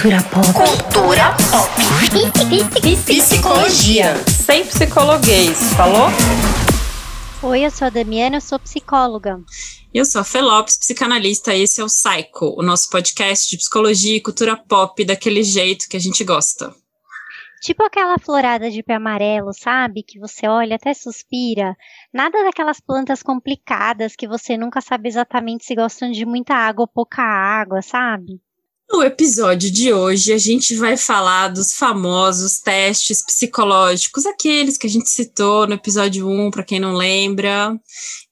Cultura pop. Cultura pop. Psicologia. Sem psicologuês, falou? Oi, eu sou a Damiana, eu sou psicóloga. Eu sou a Fê Lopes, psicanalista, e esse é o Psycho, o nosso podcast de psicologia e cultura pop daquele jeito que a gente gosta. Tipo aquela florada de pé amarelo, sabe? Que você olha até suspira. Nada daquelas plantas complicadas que você nunca sabe exatamente se gostam de muita água ou pouca água, sabe? No episódio de hoje, a gente vai falar dos famosos testes psicológicos, aqueles que a gente citou no episódio 1, para quem não lembra.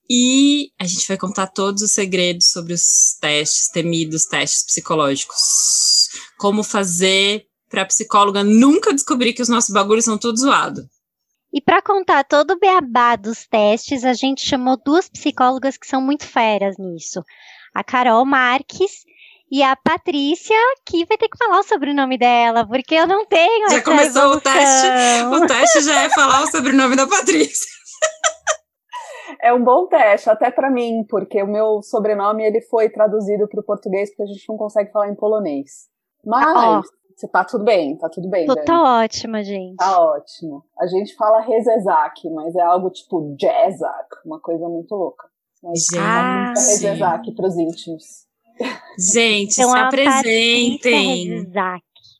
E a gente vai contar todos os segredos sobre os testes, temidos testes psicológicos. Como fazer para a psicóloga nunca descobrir que os nossos bagulhos são tudo zoado. E para contar todo o beabá dos testes, a gente chamou duas psicólogas que são muito feras nisso. A Carol Marques e a Patrícia, que vai ter que falar o sobrenome dela, porque eu não tenho Já essa começou o evolução. teste. O teste já é falar o sobrenome da Patrícia. É um bom teste, até pra mim, porque o meu sobrenome ele foi traduzido para o português porque a gente não consegue falar em polonês. Mas Ah, você tá tudo bem, tá tudo bem. Tô, Dani. tá ótima, gente. Tá ótimo. A gente fala Rezezak, mas é algo tipo Jazzak, uma coisa muito louca. Mas Gente. Ah. Rezezak pros íntimos. Gente, Então, se apresentem.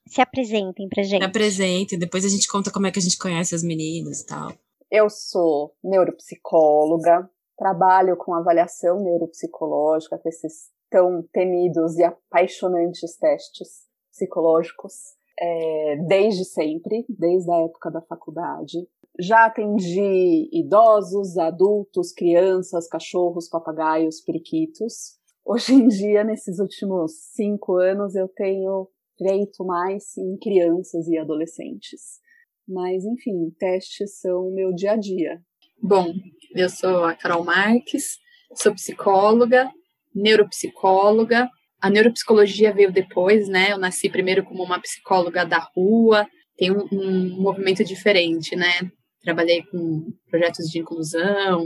Se apresentem pra gente. Se apresentem. Depois a gente conta como é que a gente conhece as meninas e tal. Eu sou neuropsicóloga, trabalho com avaliação neuropsicológica, com esses tão temidos e apaixonantes testes psicológicos, é, desde sempre, desde a época da faculdade. Já atendi idosos, adultos, crianças, cachorros, papagaios, periquitos. Hoje em dia, nesses últimos cinco anos, eu tenho feito mais em crianças e adolescentes. Mas, enfim, testes são o meu dia a dia. Bom, eu sou a Carol Marques, sou psicóloga, neuropsicóloga. A neuropsicologia veio depois, né? Eu nasci primeiro como uma psicóloga da rua, tem um, um movimento diferente, né? Trabalhei com projetos de inclusão,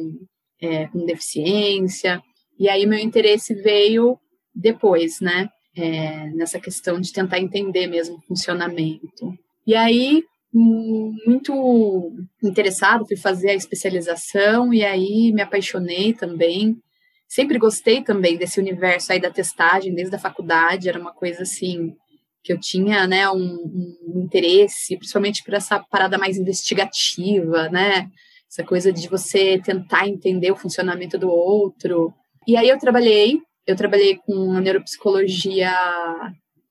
é, com deficiência, e aí meu interesse veio depois, né? É, nessa questão de tentar entender mesmo o funcionamento. E aí, hum, muito interessado, fui fazer a especialização e aí me apaixonei também. Sempre gostei também desse universo aí da testagem, desde a faculdade, era uma coisa assim que eu tinha, né, um, um interesse, principalmente por essa parada mais investigativa, né, essa coisa de você tentar entender o funcionamento do outro. E aí eu trabalhei, eu trabalhei com a neuropsicologia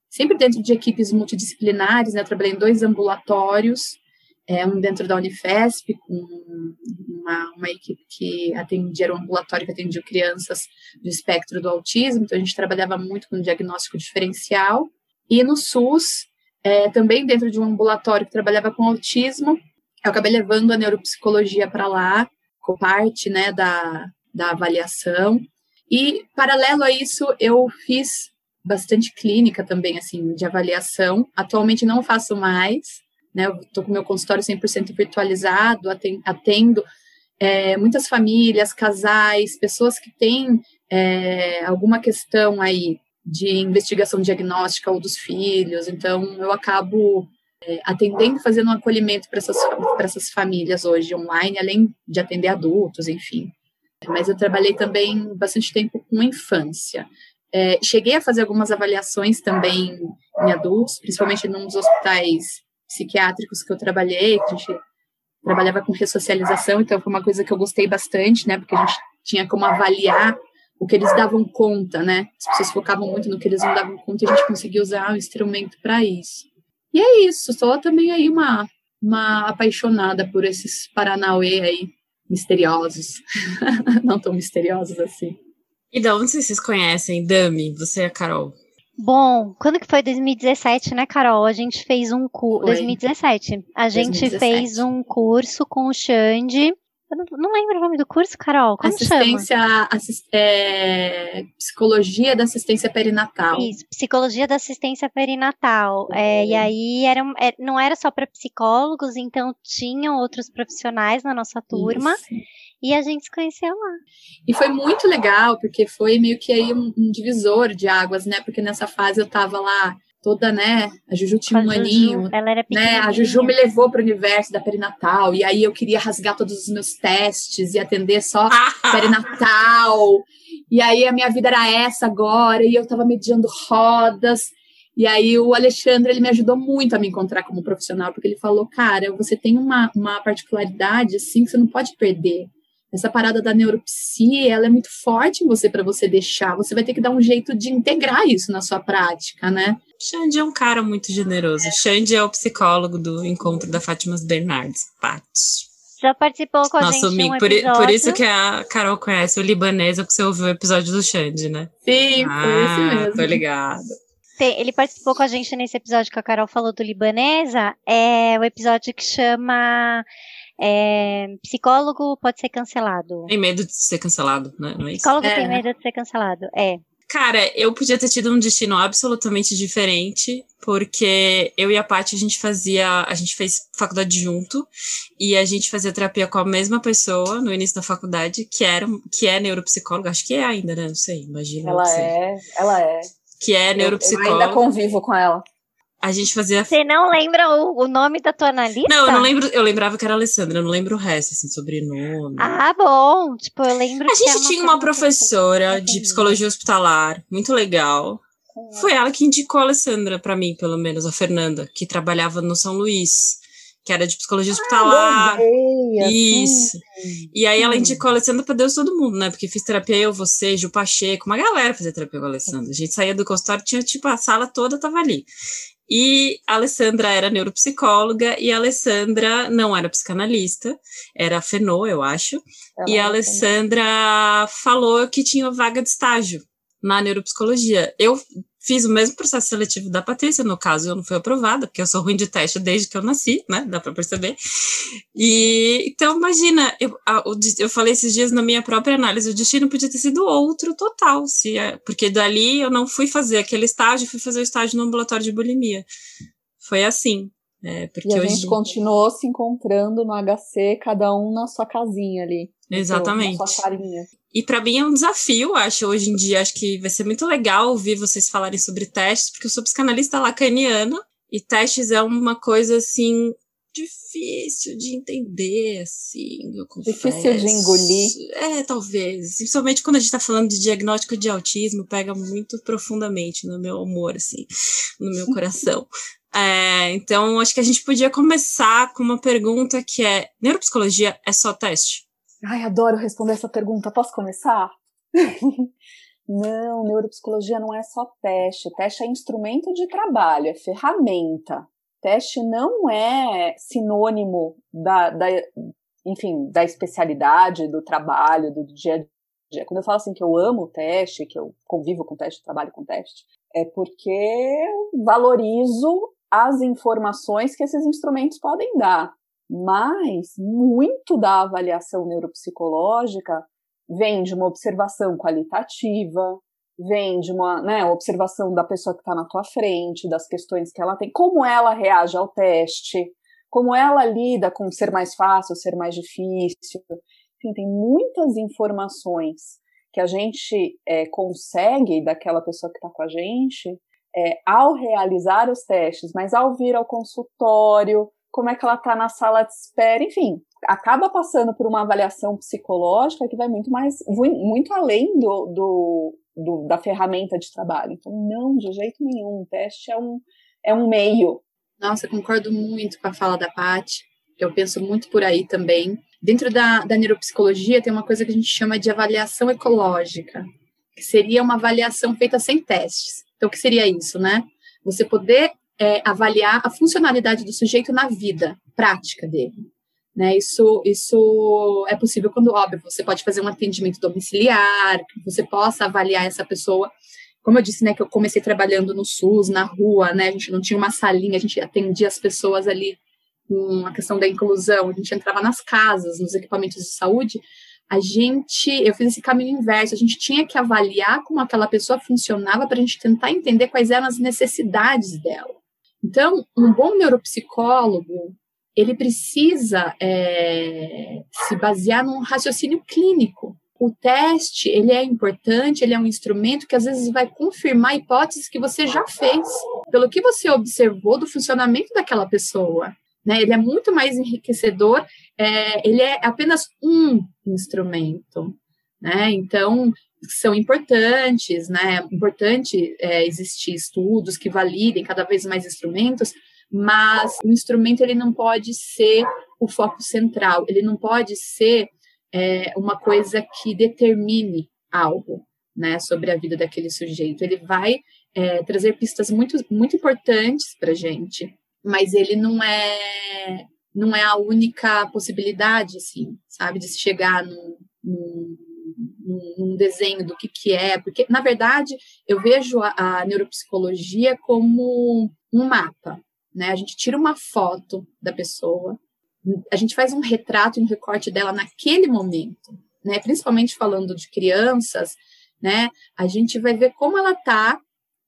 sempre dentro de equipes multidisciplinares, né? Eu trabalhei em dois ambulatórios, é, um dentro da Unifesp, com uma, uma equipe que atendia, era um ambulatório que atendia crianças do espectro do autismo, então a gente trabalhava muito com diagnóstico diferencial. E no SUS, é, também dentro de um ambulatório que trabalhava com autismo, eu acabei levando a neuropsicologia para lá, com parte né, da, da avaliação. E, paralelo a isso, eu fiz bastante clínica também, assim, de avaliação. Atualmente não faço mais, né? Eu estou com meu consultório 100% virtualizado, aten- atendo é, muitas famílias, casais, pessoas que têm é, alguma questão aí de investigação diagnóstica ou dos filhos. Então, eu acabo é, atendendo, fazendo um acolhimento para essas, para essas famílias hoje online, além de atender adultos, enfim. Mas eu trabalhei também bastante tempo com infância. É, cheguei a fazer algumas avaliações também em adultos, principalmente nos hospitais psiquiátricos que eu trabalhei, que a gente trabalhava com ressocialização, então foi uma coisa que eu gostei bastante, né, porque a gente tinha como avaliar o que eles davam conta, né, as pessoas focavam muito no que eles não davam conta e a gente conseguia usar o instrumento para isso. E é isso, sou também aí uma, uma apaixonada por esses Paranauê aí, misteriosos, não tão misteriosos assim. E da onde vocês conhecem, Dami? Você e a Carol? Bom, quando que foi 2017, né, Carol? A gente fez um curso. Foi. 2017. A gente 2017. fez um curso com o Xande. Eu não, não lembro o nome do curso, Carol. Como chama? assistência, assis- é, psicologia da assistência perinatal. Isso, psicologia da assistência perinatal. É, e aí era, é, não era só para psicólogos, então tinham outros profissionais na nossa turma Isso. e a gente se conheceu lá. E foi muito legal, porque foi meio que aí um, um divisor de águas, né? Porque nessa fase eu estava lá toda, né? A Juju tinha um aninho. Ela era né? A Juju me levou para o universo da perinatal. E aí eu queria rasgar todos os meus testes e atender só perinatal. E aí a minha vida era essa agora. E eu estava mediando rodas. E aí o Alexandre, ele me ajudou muito a me encontrar como profissional, porque ele falou, cara, você tem uma, uma particularidade, assim, que você não pode perder essa parada da neuropsia, ela é muito forte em você para você deixar. Você vai ter que dar um jeito de integrar isso na sua prática, né? Xande é um cara muito generoso. É. Xande é o psicólogo do encontro da Fátima Bernardes, Paty. Já participou com a Nossa, gente amigo, um por, por, isso que a Carol conhece o libanês, porque você ouviu o episódio do Xande, né? Sim, ah, foi ah, mesmo. Tô ligado. Ele participou com a gente nesse episódio que a Carol falou do libanesa. É o episódio que chama é, psicólogo pode ser cancelado. Tem medo de ser cancelado, né? Não é isso? Psicólogo é. tem medo de ser cancelado, é. Cara, eu podia ter tido um destino absolutamente diferente, porque eu e a Paty a gente fazia, a gente fez faculdade junto e a gente fazia terapia com a mesma pessoa no início da faculdade, que era, que é neuropsicóloga, acho que é ainda, né? Não sei, imagina. Ela é, ela é. Que é neuropsicóloga. Eu, ainda convivo com ela. A gente fazia. Você não lembra o, o nome da tua analista? Não, eu não lembro. Eu lembrava que era Alessandra, eu não lembro o resto, assim, sobrenome. Ah, bom. Tipo, eu lembro. A gente tinha uma professora de psicologia hospitalar, muito legal. Foi ela que indicou a Alessandra para mim, pelo menos, a Fernanda, que trabalhava no São Luís, que era de psicologia hospitalar. Ah, Isso. E aí ela indicou a Alessandra para Deus todo mundo, né? Porque fiz terapia eu, você, Ju Pacheco, uma galera fazia terapia com a Alessandra. A gente saía do consultório, tinha tipo a sala toda tava ali. E a Alessandra era neuropsicóloga e a Alessandra não era psicanalista, era Fenô, eu acho. Ela e a Alessandra falou que tinha vaga de estágio na neuropsicologia. Eu Fiz o mesmo processo seletivo da Patrícia, no caso eu não fui aprovada, porque eu sou ruim de teste desde que eu nasci, né? Dá para perceber. E então imagina, eu, eu falei esses dias na minha própria análise, o destino podia ter sido outro total, se é, porque dali eu não fui fazer aquele estágio, fui fazer o estágio no ambulatório de bulimia. Foi assim. É, porque e a hoje... gente continuou se encontrando no HC, cada um na sua casinha ali. Exatamente. Na sua farinha. E para mim é um desafio, acho, hoje em dia. Acho que vai ser muito legal ouvir vocês falarem sobre testes, porque eu sou psicanalista lacaniana e testes é uma coisa assim difícil de entender, assim, eu confesso. Difícil de engolir. É, talvez. Principalmente quando a gente tá falando de diagnóstico de autismo, pega muito profundamente no meu humor, assim, no meu coração. É, então, acho que a gente podia começar com uma pergunta que é: neuropsicologia é só teste? Ai, adoro responder essa pergunta. Posso começar? não, neuropsicologia não é só teste. Teste é instrumento de trabalho, é ferramenta. Teste não é sinônimo da, da enfim, da especialidade, do trabalho, do dia a dia. Quando eu falo assim que eu amo o teste, que eu convivo com teste, trabalho com teste, é porque valorizo as informações que esses instrumentos podem dar. Mas muito da avaliação neuropsicológica vem de uma observação qualitativa, vem de uma né, observação da pessoa que está na tua frente, das questões que ela tem, como ela reage ao teste, como ela lida com ser mais fácil, ser mais difícil. Enfim, tem muitas informações que a gente é, consegue daquela pessoa que está com a gente é, ao realizar os testes, mas ao vir ao consultório, como é que ela está na sala de espera, enfim, acaba passando por uma avaliação psicológica que vai muito mais, muito além do, do, do, da ferramenta de trabalho. Então, não, de jeito nenhum. O teste é um, é um meio. Nossa, concordo muito com a fala da Paty. Eu penso muito por aí também. Dentro da, da neuropsicologia, tem uma coisa que a gente chama de avaliação ecológica, que seria uma avaliação feita sem testes. Então, o que seria isso, né? Você poder é, avaliar a funcionalidade do sujeito na vida prática dele. Né, isso, isso é possível quando, óbvio, você pode fazer um atendimento domiciliar, que você possa avaliar essa pessoa. Como eu disse, né, que eu comecei trabalhando no SUS, na rua, né, a gente não tinha uma salinha, a gente atendia as pessoas ali com a questão da inclusão, a gente entrava nas casas, nos equipamentos de saúde, a gente, eu fiz esse caminho inverso, a gente tinha que avaliar como aquela pessoa funcionava para a gente tentar entender quais eram as necessidades dela. Então, um bom neuropsicólogo, ele precisa é, se basear num raciocínio clínico. o teste, ele é importante, ele é um instrumento que às vezes vai confirmar hipóteses que você já fez, pelo que você observou do funcionamento daquela pessoa. Né? Ele é muito mais enriquecedor, é, ele é apenas um instrumento. Né? Então, são importantes, né? Importante é, existir estudos que validem cada vez mais instrumentos, mas o instrumento ele não pode ser o foco central, ele não pode ser é, uma coisa que determine algo, né, sobre a vida daquele sujeito. Ele vai é, trazer pistas muito, muito importantes para gente, mas ele não é não é a única possibilidade, assim, sabe, de se chegar num, num, num desenho do que, que é, porque, na verdade, eu vejo a, a neuropsicologia como um mapa, né? A gente tira uma foto da pessoa, a gente faz um retrato um recorte dela naquele momento, né? Principalmente falando de crianças, né? A gente vai ver como ela tá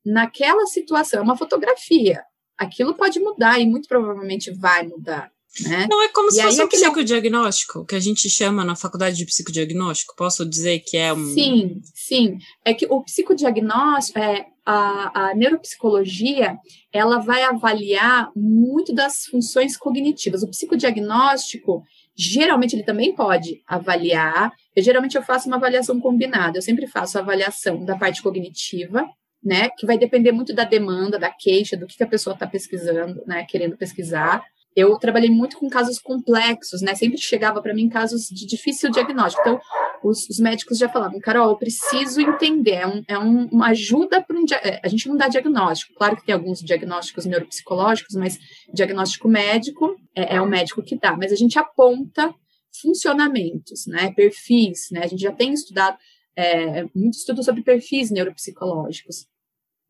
naquela situação, é uma fotografia. Aquilo pode mudar e muito provavelmente vai mudar. Né? Não é como e se fosse um psicodiagnóstico, que a gente chama na faculdade de psicodiagnóstico. Posso dizer que é um. Sim, sim. É que o psicodiagnóstico, é, a, a neuropsicologia, ela vai avaliar muito das funções cognitivas. O psicodiagnóstico, geralmente, ele também pode avaliar. Eu, geralmente, eu faço uma avaliação combinada. Eu sempre faço a avaliação da parte cognitiva, né? Que vai depender muito da demanda, da queixa, do que, que a pessoa está pesquisando, né? Querendo pesquisar eu trabalhei muito com casos complexos, né? Sempre chegava para mim casos de difícil diagnóstico. Então, os, os, médicos já falavam, Carol, eu preciso entender, é, um, é um, uma ajuda para um. É, a gente não dá diagnóstico. Claro que tem alguns diagnósticos neuropsicológicos, mas diagnóstico médico é, é o médico que dá. Mas a gente aponta funcionamentos, né? Perfis, né? A gente já tem estudado é, muito estudo sobre perfis neuropsicológicos.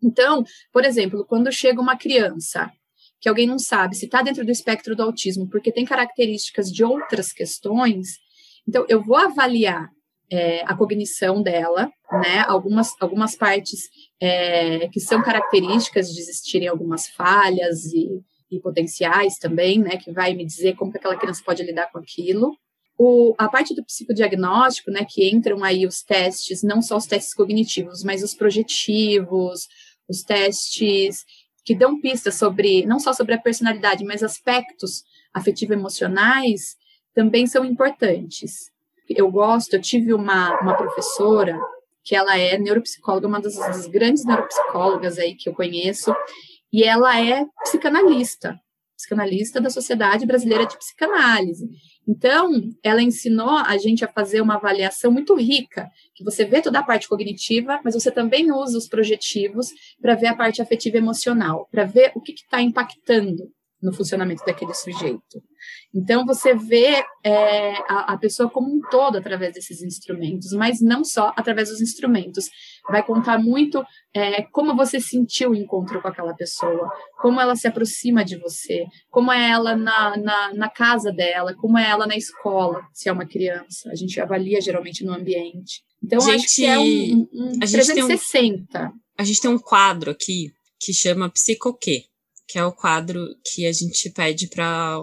Então, por exemplo, quando chega uma criança que alguém não sabe se está dentro do espectro do autismo, porque tem características de outras questões, então eu vou avaliar é, a cognição dela, né? Algumas, algumas partes é, que são características de existirem algumas falhas e, e, potenciais também, né? Que vai me dizer como que aquela criança pode lidar com aquilo. O, a parte do psicodiagnóstico, né? Que entram aí os testes, não só os testes cognitivos, mas os projetivos, os testes que dão pistas sobre, não só sobre a personalidade, mas aspectos afetivo-emocionais, também são importantes. Eu gosto, eu tive uma, uma professora que ela é neuropsicóloga, uma das, das grandes neuropsicólogas aí que eu conheço, e ela é psicanalista, psicanalista da Sociedade Brasileira de Psicanálise. Então, ela ensinou a gente a fazer uma avaliação muito rica, que você vê toda a parte cognitiva, mas você também usa os projetivos para ver a parte afetiva emocional, para ver o que está impactando no funcionamento daquele sujeito. Então, você vê é, a, a, pessoa como um todo através desses instrumentos, mas não só através dos instrumentos. Vai contar muito é, como você sentiu o encontro com aquela pessoa, como ela se aproxima de você, como é ela na, na, na casa dela, como é ela na escola, se é uma criança. A gente avalia geralmente no ambiente. Então, gente, acho que é um, um a 360. Um, a gente tem um quadro aqui que chama Psicoquê que é o quadro que a gente pede para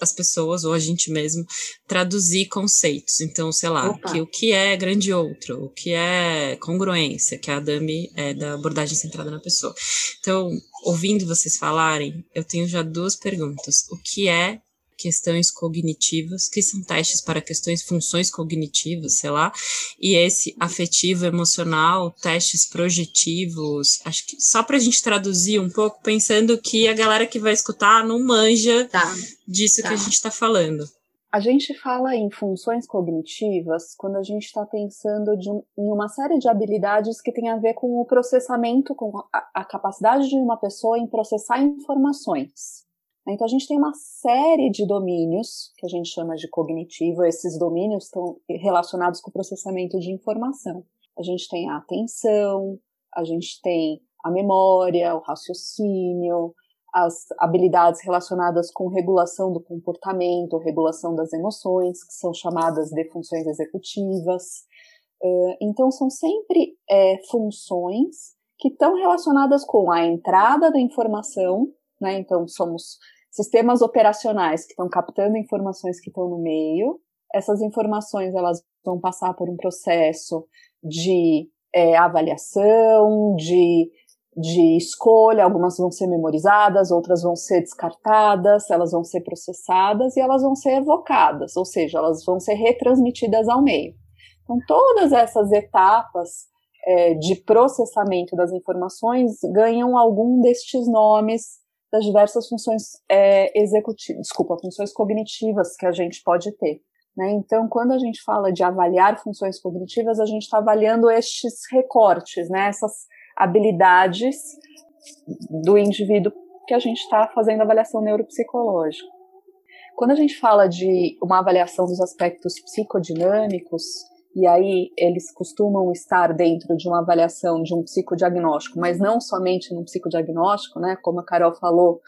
as pessoas, ou a gente mesmo, traduzir conceitos. Então, sei lá, que, o que é grande outro, o que é congruência, que é a Dami é da abordagem centrada na pessoa. Então, ouvindo vocês falarem, eu tenho já duas perguntas. O que é questões cognitivas, que são testes para questões, funções cognitivas, sei lá, e esse afetivo, emocional, testes projetivos, acho que só para a gente traduzir um pouco, pensando que a galera que vai escutar não manja tá. disso tá. que a gente está falando. A gente fala em funções cognitivas quando a gente está pensando de, em uma série de habilidades que tem a ver com o processamento, com a, a capacidade de uma pessoa em processar informações. Então a gente tem uma série de domínios que a gente chama de cognitivo, esses domínios estão relacionados com o processamento de informação. A gente tem a atenção, a gente tem a memória, o raciocínio, as habilidades relacionadas com regulação do comportamento, regulação das emoções, que são chamadas de funções executivas. Então, são sempre é, funções que estão relacionadas com a entrada da informação, né? Então, somos sistemas operacionais que estão captando informações que estão no meio. Essas informações elas vão passar por um processo de é, avaliação, de, de escolha, algumas vão ser memorizadas, outras vão ser descartadas, elas vão ser processadas e elas vão ser evocadas, ou seja, elas vão ser retransmitidas ao meio. Então, todas essas etapas é, de processamento das informações ganham algum destes nomes das diversas funções é, executivas, desculpa, funções cognitivas que a gente pode ter. Né? Então, quando a gente fala de avaliar funções cognitivas, a gente está avaliando estes recortes, né? essas habilidades do indivíduo que a gente está fazendo avaliação neuropsicológica. Quando a gente fala de uma avaliação dos aspectos psicodinâmicos, e aí eles costumam estar dentro de uma avaliação de um psicodiagnóstico, mas não somente num psicodiagnóstico, né? Como a Carol falou,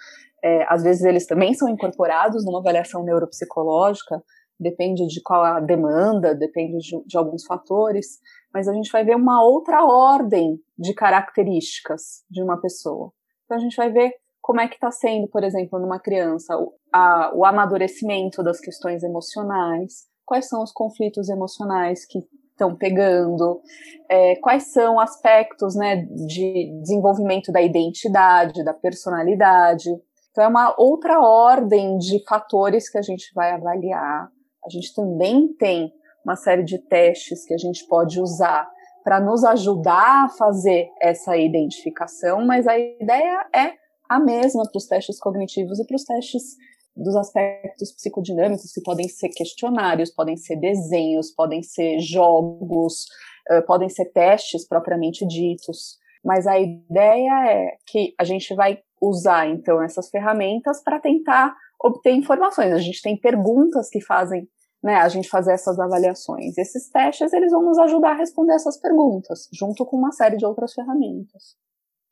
é, às vezes eles também são incorporados numa avaliação neuropsicológica, depende de qual a demanda, depende de, de alguns fatores, mas a gente vai ver uma outra ordem de características de uma pessoa. Então a gente vai ver como é que está sendo, por exemplo, numa criança, o, a, o amadurecimento das questões emocionais, quais são os conflitos emocionais que estão pegando, é, quais são aspectos né, de desenvolvimento da identidade, da personalidade. Então, é uma outra ordem de fatores que a gente vai avaliar. A gente também tem uma série de testes que a gente pode usar para nos ajudar a fazer essa identificação, mas a ideia é a mesma para os testes cognitivos e para os testes dos aspectos psicodinâmicos, que podem ser questionários, podem ser desenhos, podem ser jogos, uh, podem ser testes propriamente ditos. Mas a ideia é que a gente vai usar, então, essas ferramentas para tentar obter informações. A gente tem perguntas que fazem né, a gente fazer essas avaliações. Esses testes, eles vão nos ajudar a responder essas perguntas, junto com uma série de outras ferramentas.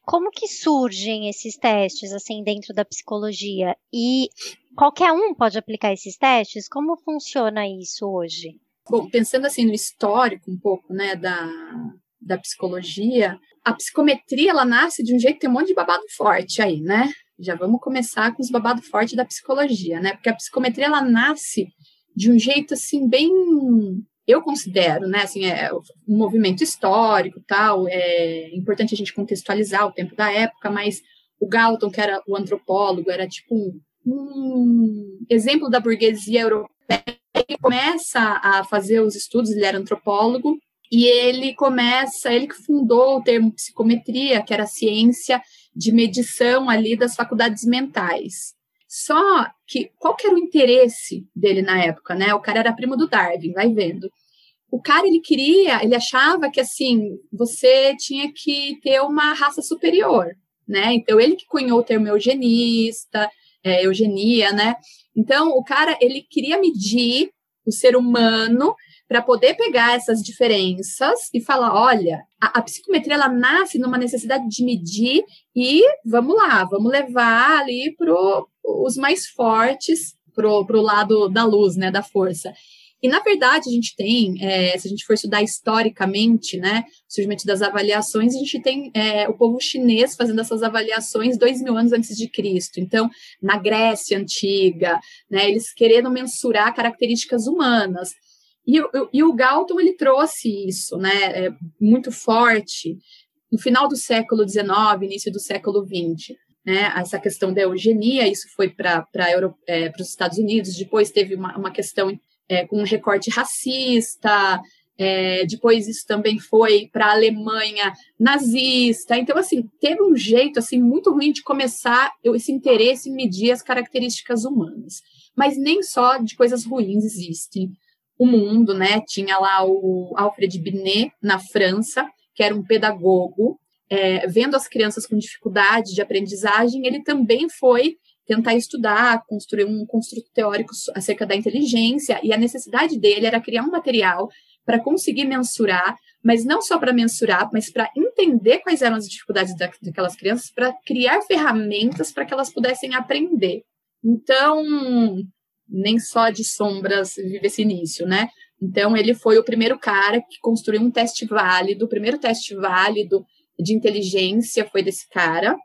Como que surgem esses testes, assim, dentro da psicologia? E qualquer um pode aplicar esses testes? Como funciona isso hoje? Bom, pensando assim no histórico um pouco, né, da, da psicologia, a psicometria, ela nasce de um jeito que tem um monte de babado forte aí, né? Já vamos começar com os babados fortes da psicologia, né? Porque a psicometria, ela nasce de um jeito, assim, bem eu considero, né, assim, é um movimento histórico, tal, é importante a gente contextualizar o tempo da época, mas o Galton, que era o antropólogo, era tipo um, um exemplo da burguesia europeia, ele começa a fazer os estudos, ele era antropólogo, e ele começa, ele que fundou o termo psicometria, que era a ciência de medição ali das faculdades mentais. Só que qual que era o interesse dele na época, né? O cara era primo do Darwin, vai vendo. O cara ele queria, ele achava que assim você tinha que ter uma raça superior, né? Então ele que cunhou o termo eugenista, é, eugenia, né? Então o cara ele queria medir o ser humano para poder pegar essas diferenças e falar, olha, a, a, psicometria ela nasce numa necessidade de medir e vamos lá, vamos levar ali para os mais fortes pro, pro lado da luz, né, da força. E, na verdade, a gente tem, é, se a gente for estudar historicamente, né, o surgimento das avaliações, a gente tem é, o povo chinês fazendo essas avaliações dois mil anos antes de Cristo. Então, na Grécia Antiga, né, eles querendo mensurar características humanas. E, e o Galton, ele trouxe isso, né, é, muito forte no final do século XIX, início do século XX né, essa questão da eugenia, isso foi para é, os Estados Unidos, depois teve uma, uma questão é, com um recorte racista, é, depois isso também foi para a Alemanha nazista, então assim, teve um jeito assim muito ruim de começar esse interesse em medir as características humanas, mas nem só de coisas ruins existem. O mundo, né, tinha lá o Alfred Binet, na França, que era um pedagogo, é, vendo as crianças com dificuldade de aprendizagem, ele também foi tentar estudar, construir um construto teórico acerca da inteligência, e a necessidade dele era criar um material para conseguir mensurar, mas não só para mensurar, mas para entender quais eram as dificuldades daquelas crianças, para criar ferramentas para que elas pudessem aprender. Então, nem só de sombras vive esse início, né? Então, ele foi o primeiro cara que construiu um teste válido, o primeiro teste válido de inteligência foi desse cara.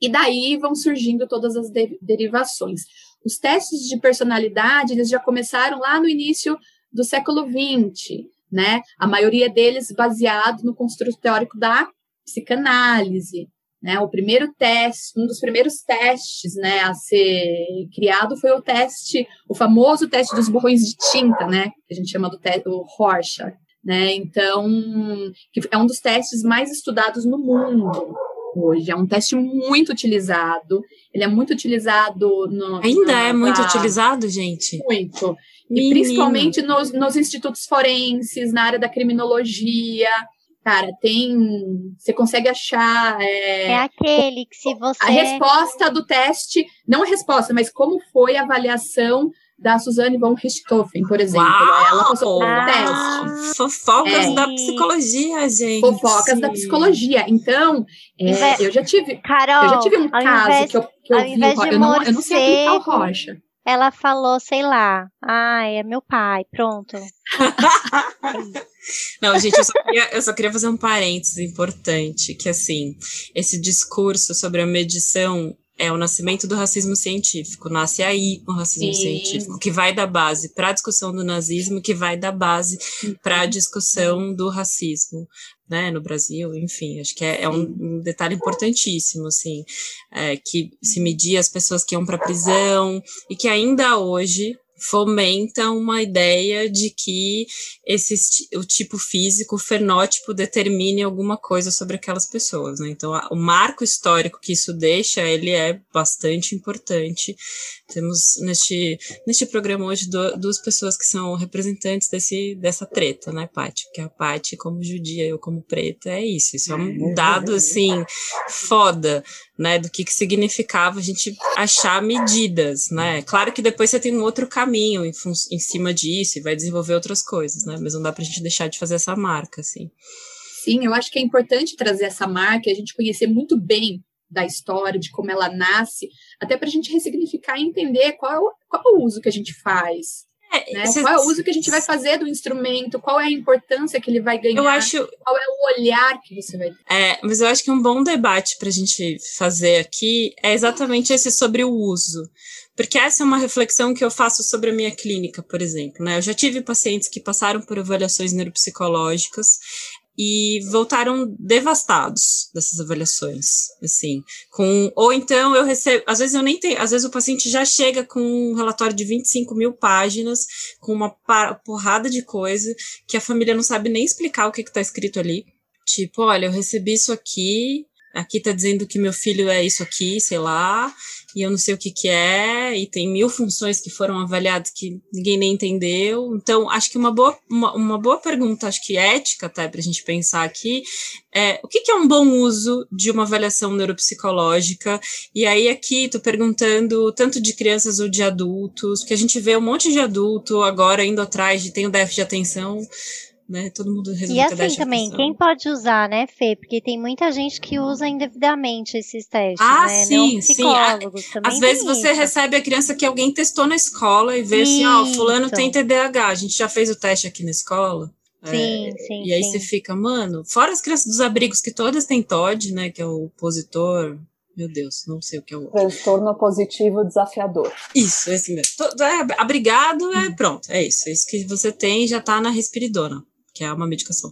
E daí vão surgindo todas as de derivações. Os testes de personalidade, eles já começaram lá no início do século XX, né? A maioria deles baseado no construto teórico da psicanálise, né, o primeiro teste, um dos primeiros testes né, a ser criado foi o teste, o famoso teste dos borrões de tinta, né, que a gente chama do do Rorschach. Né, então, que é um dos testes mais estudados no mundo hoje. É um teste muito utilizado. Ele é muito utilizado no. Ainda é muito utilizado, gente? Muito. E principalmente nos, nos institutos forenses, na área da criminologia. Cara, tem. Você consegue achar. É, é aquele que se você. A resposta do teste, não a resposta, mas como foi a avaliação da Suzane von Richthofen, por exemplo. Uau! Ela passou por um teste. Fofocas é. da psicologia, gente. Fofocas da psicologia. Então, é, eu já tive. Carol, eu já tive um caso invés, que eu, que eu vi. Eu não, eu não sei aplicar o rocha ela falou, sei lá, ah, é meu pai, pronto. Não, gente, eu só, queria, eu só, queria, fazer um parênteses importante, que assim, esse discurso sobre a medição é o nascimento do racismo científico. Nasce aí o racismo Sim. científico, que vai da base para a discussão do nazismo, que vai da base para a discussão do racismo, né, no Brasil, enfim, acho que é, é um, um, detalhe importantíssimo, assim, é, que se media as pessoas que iam para prisão e que ainda hoje fomenta uma ideia de que esse, o tipo físico, o fenótipo, determine alguma coisa sobre aquelas pessoas, né? Então, a, o marco histórico que isso deixa, ele é bastante importante. Temos neste, neste programa hoje do, duas pessoas que são representantes desse, dessa treta, né, Paty? Porque a Paty, como judia, eu como preta, é isso. Isso é um dado, assim, foda né, do que, que significava a gente achar medidas, né? Claro que depois você tem um outro caminho em, em cima disso e vai desenvolver outras coisas, né? Mas não dá para a gente deixar de fazer essa marca, assim. Sim, eu acho que é importante trazer essa marca, a gente conhecer muito bem da história, de como ela nasce, até para a gente ressignificar e entender qual, qual é o uso que a gente faz, é, né? Qual é o uso que a gente vai fazer do instrumento? Qual é a importância que ele vai ganhar? Eu acho. Qual é o olhar que você vai ter? É, mas eu acho que um bom debate para a gente fazer aqui é exatamente esse sobre o uso. Porque essa é uma reflexão que eu faço sobre a minha clínica, por exemplo. Né? Eu já tive pacientes que passaram por avaliações neuropsicológicas e voltaram devastados dessas avaliações, assim, com, ou então eu recebo, às vezes eu nem tenho, às vezes o paciente já chega com um relatório de 25 mil páginas, com uma porrada de coisa, que a família não sabe nem explicar o que está escrito ali, tipo, olha, eu recebi isso aqui, aqui tá dizendo que meu filho é isso aqui, sei lá, e eu não sei o que que é, e tem mil funções que foram avaliadas que ninguém nem entendeu. Então, acho que uma boa, uma, uma boa pergunta, acho que ética até para a gente pensar aqui, é o que, que é um bom uso de uma avaliação neuropsicológica? E aí aqui tô perguntando tanto de crianças ou de adultos, porque a gente vê um monte de adulto agora indo atrás de tem o déficit de atenção, né? Todo mundo resolve E assim também, quem pode usar, né, Fê? Porque tem muita gente que usa indevidamente esses testes, ah, né? sim, sim. Às vezes você isso. recebe a criança que alguém testou na escola e vê isso. assim, ó, fulano tem TDAH, a gente já fez o teste aqui na escola. Sim, é, sim. E aí sim. você fica, mano, fora as crianças dos abrigos que todas têm TOD, né, que é o opositor meu Deus, não sei o que é o outro. Transtorno positivo desafiador. Isso, é assim mesmo. É, abrigado é pronto, é isso. É isso que você tem já tá na respiridona que é uma medicação.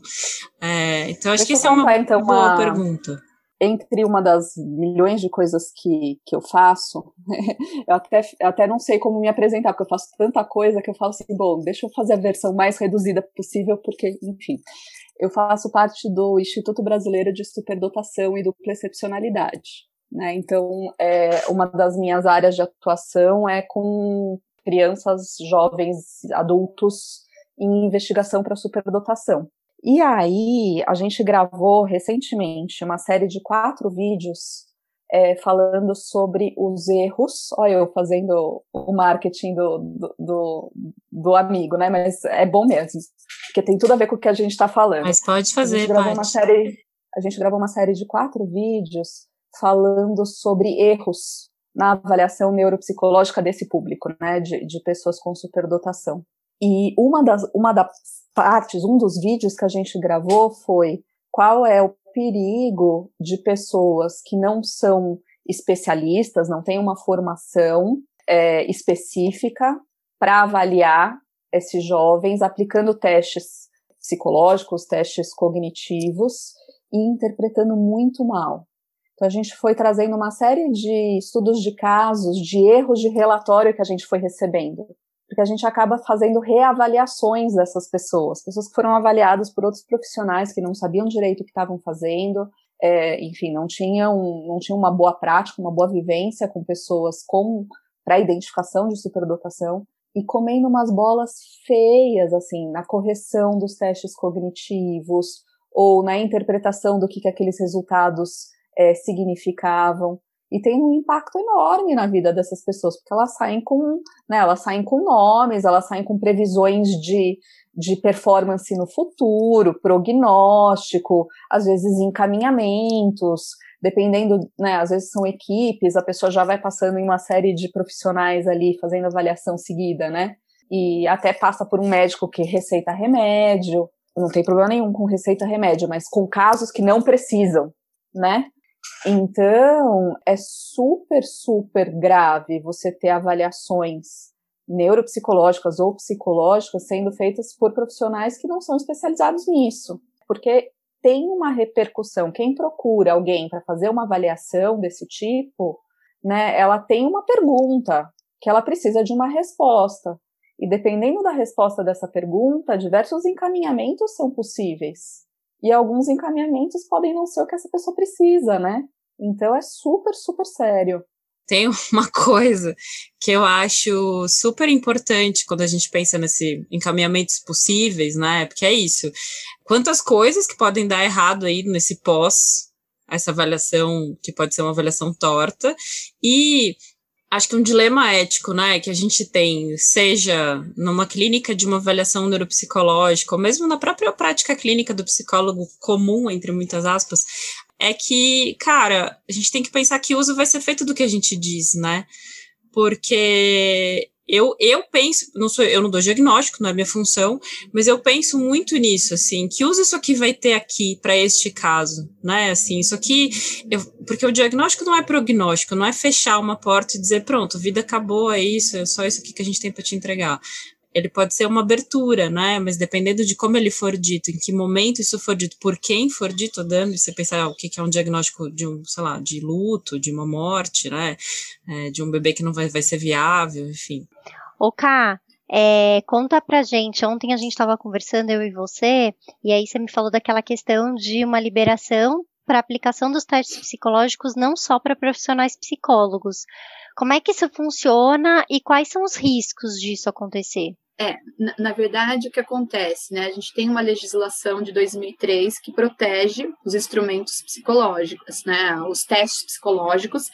É, então, acho Deixa que essa é uma então, boa uma, pergunta. Entre uma das milhões de coisas que, que eu faço, eu até, até não sei como me apresentar, porque eu faço tanta coisa que eu falo assim, bom, deixa eu fazer a versão mais reduzida possível, porque, enfim, eu faço parte do Instituto Brasileiro de Superdotação e Dupla Excepcionalidade. Né? Então, é, uma das minhas áreas de atuação é com crianças, jovens, adultos em investigação para superdotação. E aí, a gente gravou recentemente uma série de quatro vídeos é, falando sobre os erros. Olha, eu fazendo o marketing do, do, do, do, amigo, né? Mas é bom mesmo, porque tem tudo a ver com o que a gente está falando. Mas pode fazer, a gente gravou uma série A gente gravou uma série de quatro vídeos falando sobre erros na avaliação neuropsicológica desse público, né? De, de pessoas com superdotação. E uma das, uma das partes, um dos vídeos que a gente gravou foi qual é o perigo de pessoas que não são especialistas, não têm uma formação é, específica para avaliar esses jovens aplicando testes psicológicos, testes cognitivos e interpretando muito mal. Então a gente foi trazendo uma série de estudos de casos, de erros de relatório que a gente foi recebendo, porque a gente acaba fazendo reavaliações dessas pessoas, pessoas que foram avaliadas por outros profissionais que não sabiam direito o que estavam fazendo, é, enfim, não tinham, não tinham uma boa prática, uma boa vivência com pessoas com para identificação de superdotação e comendo umas bolas feias, assim, na correção dos testes cognitivos ou na interpretação do que, que aqueles resultados é, significavam e tem um impacto enorme na vida dessas pessoas, porque elas saem com, né, elas saem com nomes, elas saem com previsões de, de performance no futuro, prognóstico, às vezes encaminhamentos, dependendo, né, às vezes são equipes, a pessoa já vai passando em uma série de profissionais ali fazendo avaliação seguida, né? E até passa por um médico que receita remédio, não tem problema nenhum com receita remédio, mas com casos que não precisam, né? Então, é super, super grave você ter avaliações neuropsicológicas ou psicológicas sendo feitas por profissionais que não são especializados nisso, porque tem uma repercussão. Quem procura alguém para fazer uma avaliação desse tipo, né, ela tem uma pergunta que ela precisa de uma resposta. E dependendo da resposta dessa pergunta, diversos encaminhamentos são possíveis e alguns encaminhamentos podem não ser o que essa pessoa precisa, né? Então é super, super sério. Tem uma coisa que eu acho super importante quando a gente pensa nesse encaminhamentos possíveis, né? Porque é isso. Quantas coisas que podem dar errado aí nesse pós, essa avaliação que pode ser uma avaliação torta, e acho que um dilema ético, né, que a gente tem, seja numa clínica de uma avaliação neuropsicológica, ou mesmo na própria prática clínica do psicólogo comum, entre muitas aspas, é que, cara, a gente tem que pensar que uso vai ser feito do que a gente diz, né? Porque eu, eu penso, não sou, eu não dou diagnóstico, não é minha função, mas eu penso muito nisso, assim, que uso isso aqui vai ter aqui para este caso, né? Assim, isso aqui, eu, porque o diagnóstico não é prognóstico, não é fechar uma porta e dizer, pronto, vida acabou, é isso, é só isso aqui que a gente tem para te entregar ele pode ser uma abertura, né? Mas dependendo de como ele for dito, em que momento isso for dito, por quem for dito, dando, você pensar ah, o que, é um diagnóstico de um, sei lá, de luto, de uma morte, né? É, de um bebê que não vai, vai ser viável, enfim. Ô, Ká, é, conta pra gente, ontem a gente estava conversando, eu e você, e aí você me falou daquela questão de uma liberação para aplicação dos testes psicológicos não só para profissionais psicólogos. Como é que isso funciona e quais são os riscos disso acontecer? É, na, na, verdade, o que acontece, né? A gente tem uma legislação de 2003 que protege os instrumentos psicológicos, né? Os testes psicológicos,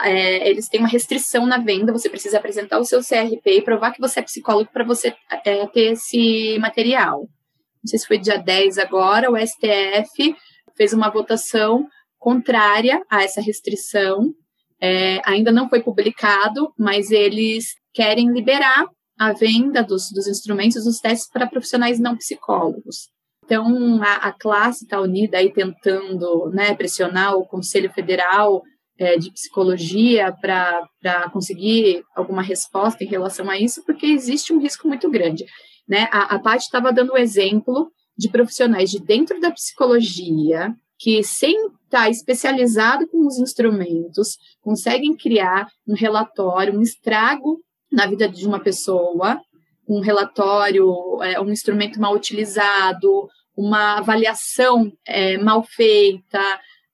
é, eles têm uma restrição na venda, você precisa apresentar o seu CRP e provar que você é psicólogo para você é, ter esse material. Não sei se foi dia 10 agora, o STF fez uma votação contrária a essa restrição é, ainda não foi publicado, mas eles querem liberar a venda dos, dos instrumentos dos testes para profissionais não psicólogos. Então, a, a classe está unida aí tentando né, pressionar o Conselho Federal é, de Psicologia para conseguir alguma resposta em relação a isso, porque existe um risco muito grande. Né? A, a Paty estava dando o exemplo de profissionais de dentro da psicologia que, sem estar tá especializado com os instrumentos, conseguem criar um relatório, um estrago na vida de uma pessoa, um relatório, é, um instrumento mal utilizado, uma avaliação é, mal feita.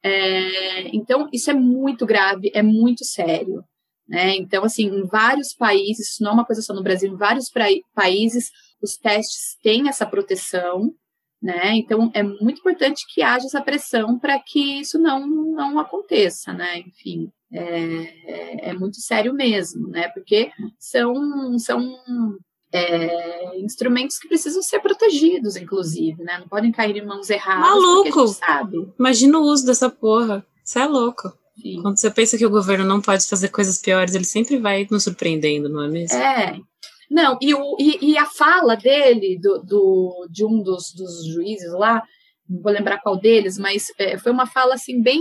É, então, isso é muito grave, é muito sério. Né? Então, assim, em vários países, isso não é uma coisa só no Brasil, em vários países, os testes têm essa proteção, né? Então é muito importante que haja essa pressão para que isso não, não aconteça, né? Enfim, é, é muito sério mesmo, né? Porque são, são é, instrumentos que precisam ser protegidos, inclusive, né? Não podem cair em mãos erradas. Maluco! sabe. Imagina o uso dessa porra. Você é louco. Sim. Quando você pensa que o governo não pode fazer coisas piores, ele sempre vai nos surpreendendo, não é mesmo? É, não, e, o, e, e a fala dele, do, do, de um dos, dos juízes lá, não vou lembrar qual deles, mas é, foi uma fala assim bem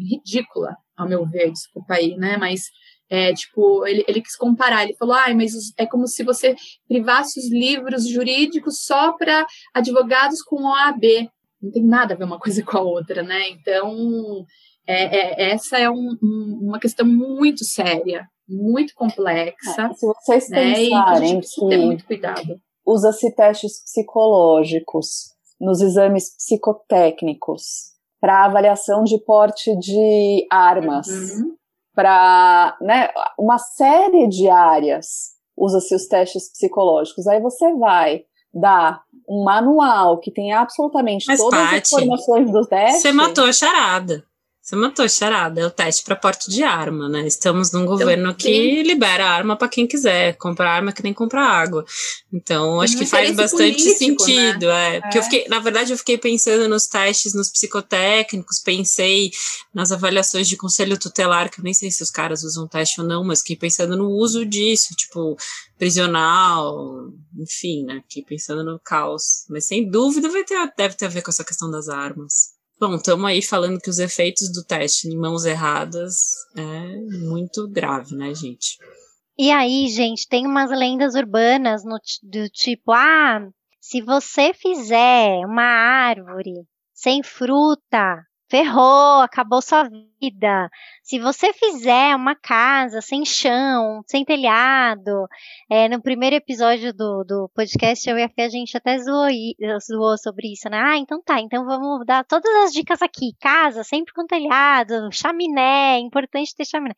ridícula, ao meu ver, desculpa aí, né? Mas é, tipo, ele, ele quis comparar, ele falou, ah, mas é como se você privasse os livros jurídicos só para advogados com OAB. Não tem nada a ver uma coisa com a outra, né? Então, é, é, essa é um, um, uma questão muito séria, muito complexa. É, se vocês né? pensarem que ter muito cuidado. Usa-se testes psicológicos nos exames psicotécnicos para avaliação de porte de armas, uhum. para né, uma série de áreas usa-se os testes psicológicos. Aí você vai dar um manual que tem absolutamente Mas, todas as informações dos testes. Você matou a charada. Você matou charada, é o teste para porte de arma, né? Estamos num governo que libera arma para quem quiser, comprar arma que nem comprar água. Então, acho que faz bastante político, sentido, né? é. Porque é. eu fiquei, na verdade, eu fiquei pensando nos testes, nos psicotécnicos, pensei nas avaliações de conselho tutelar, que eu nem sei se os caras usam teste ou não, mas fiquei pensando no uso disso, tipo, prisional, enfim, né? Fiquei pensando no caos. Mas sem dúvida vai ter, deve ter a ver com essa questão das armas. Bom, estamos aí falando que os efeitos do teste em mãos erradas é muito grave, né, gente? E aí, gente, tem umas lendas urbanas no, do tipo, ah, se você fizer uma árvore sem fruta, ferrou, acabou sua vida. Se você fizer uma casa sem chão, sem telhado, é, no primeiro episódio do, do podcast, eu e a Fê, a gente até zoou, zoou sobre isso, né? Ah, então tá, então vamos dar todas as dicas aqui. Casa sempre com telhado, chaminé, é importante ter chaminé.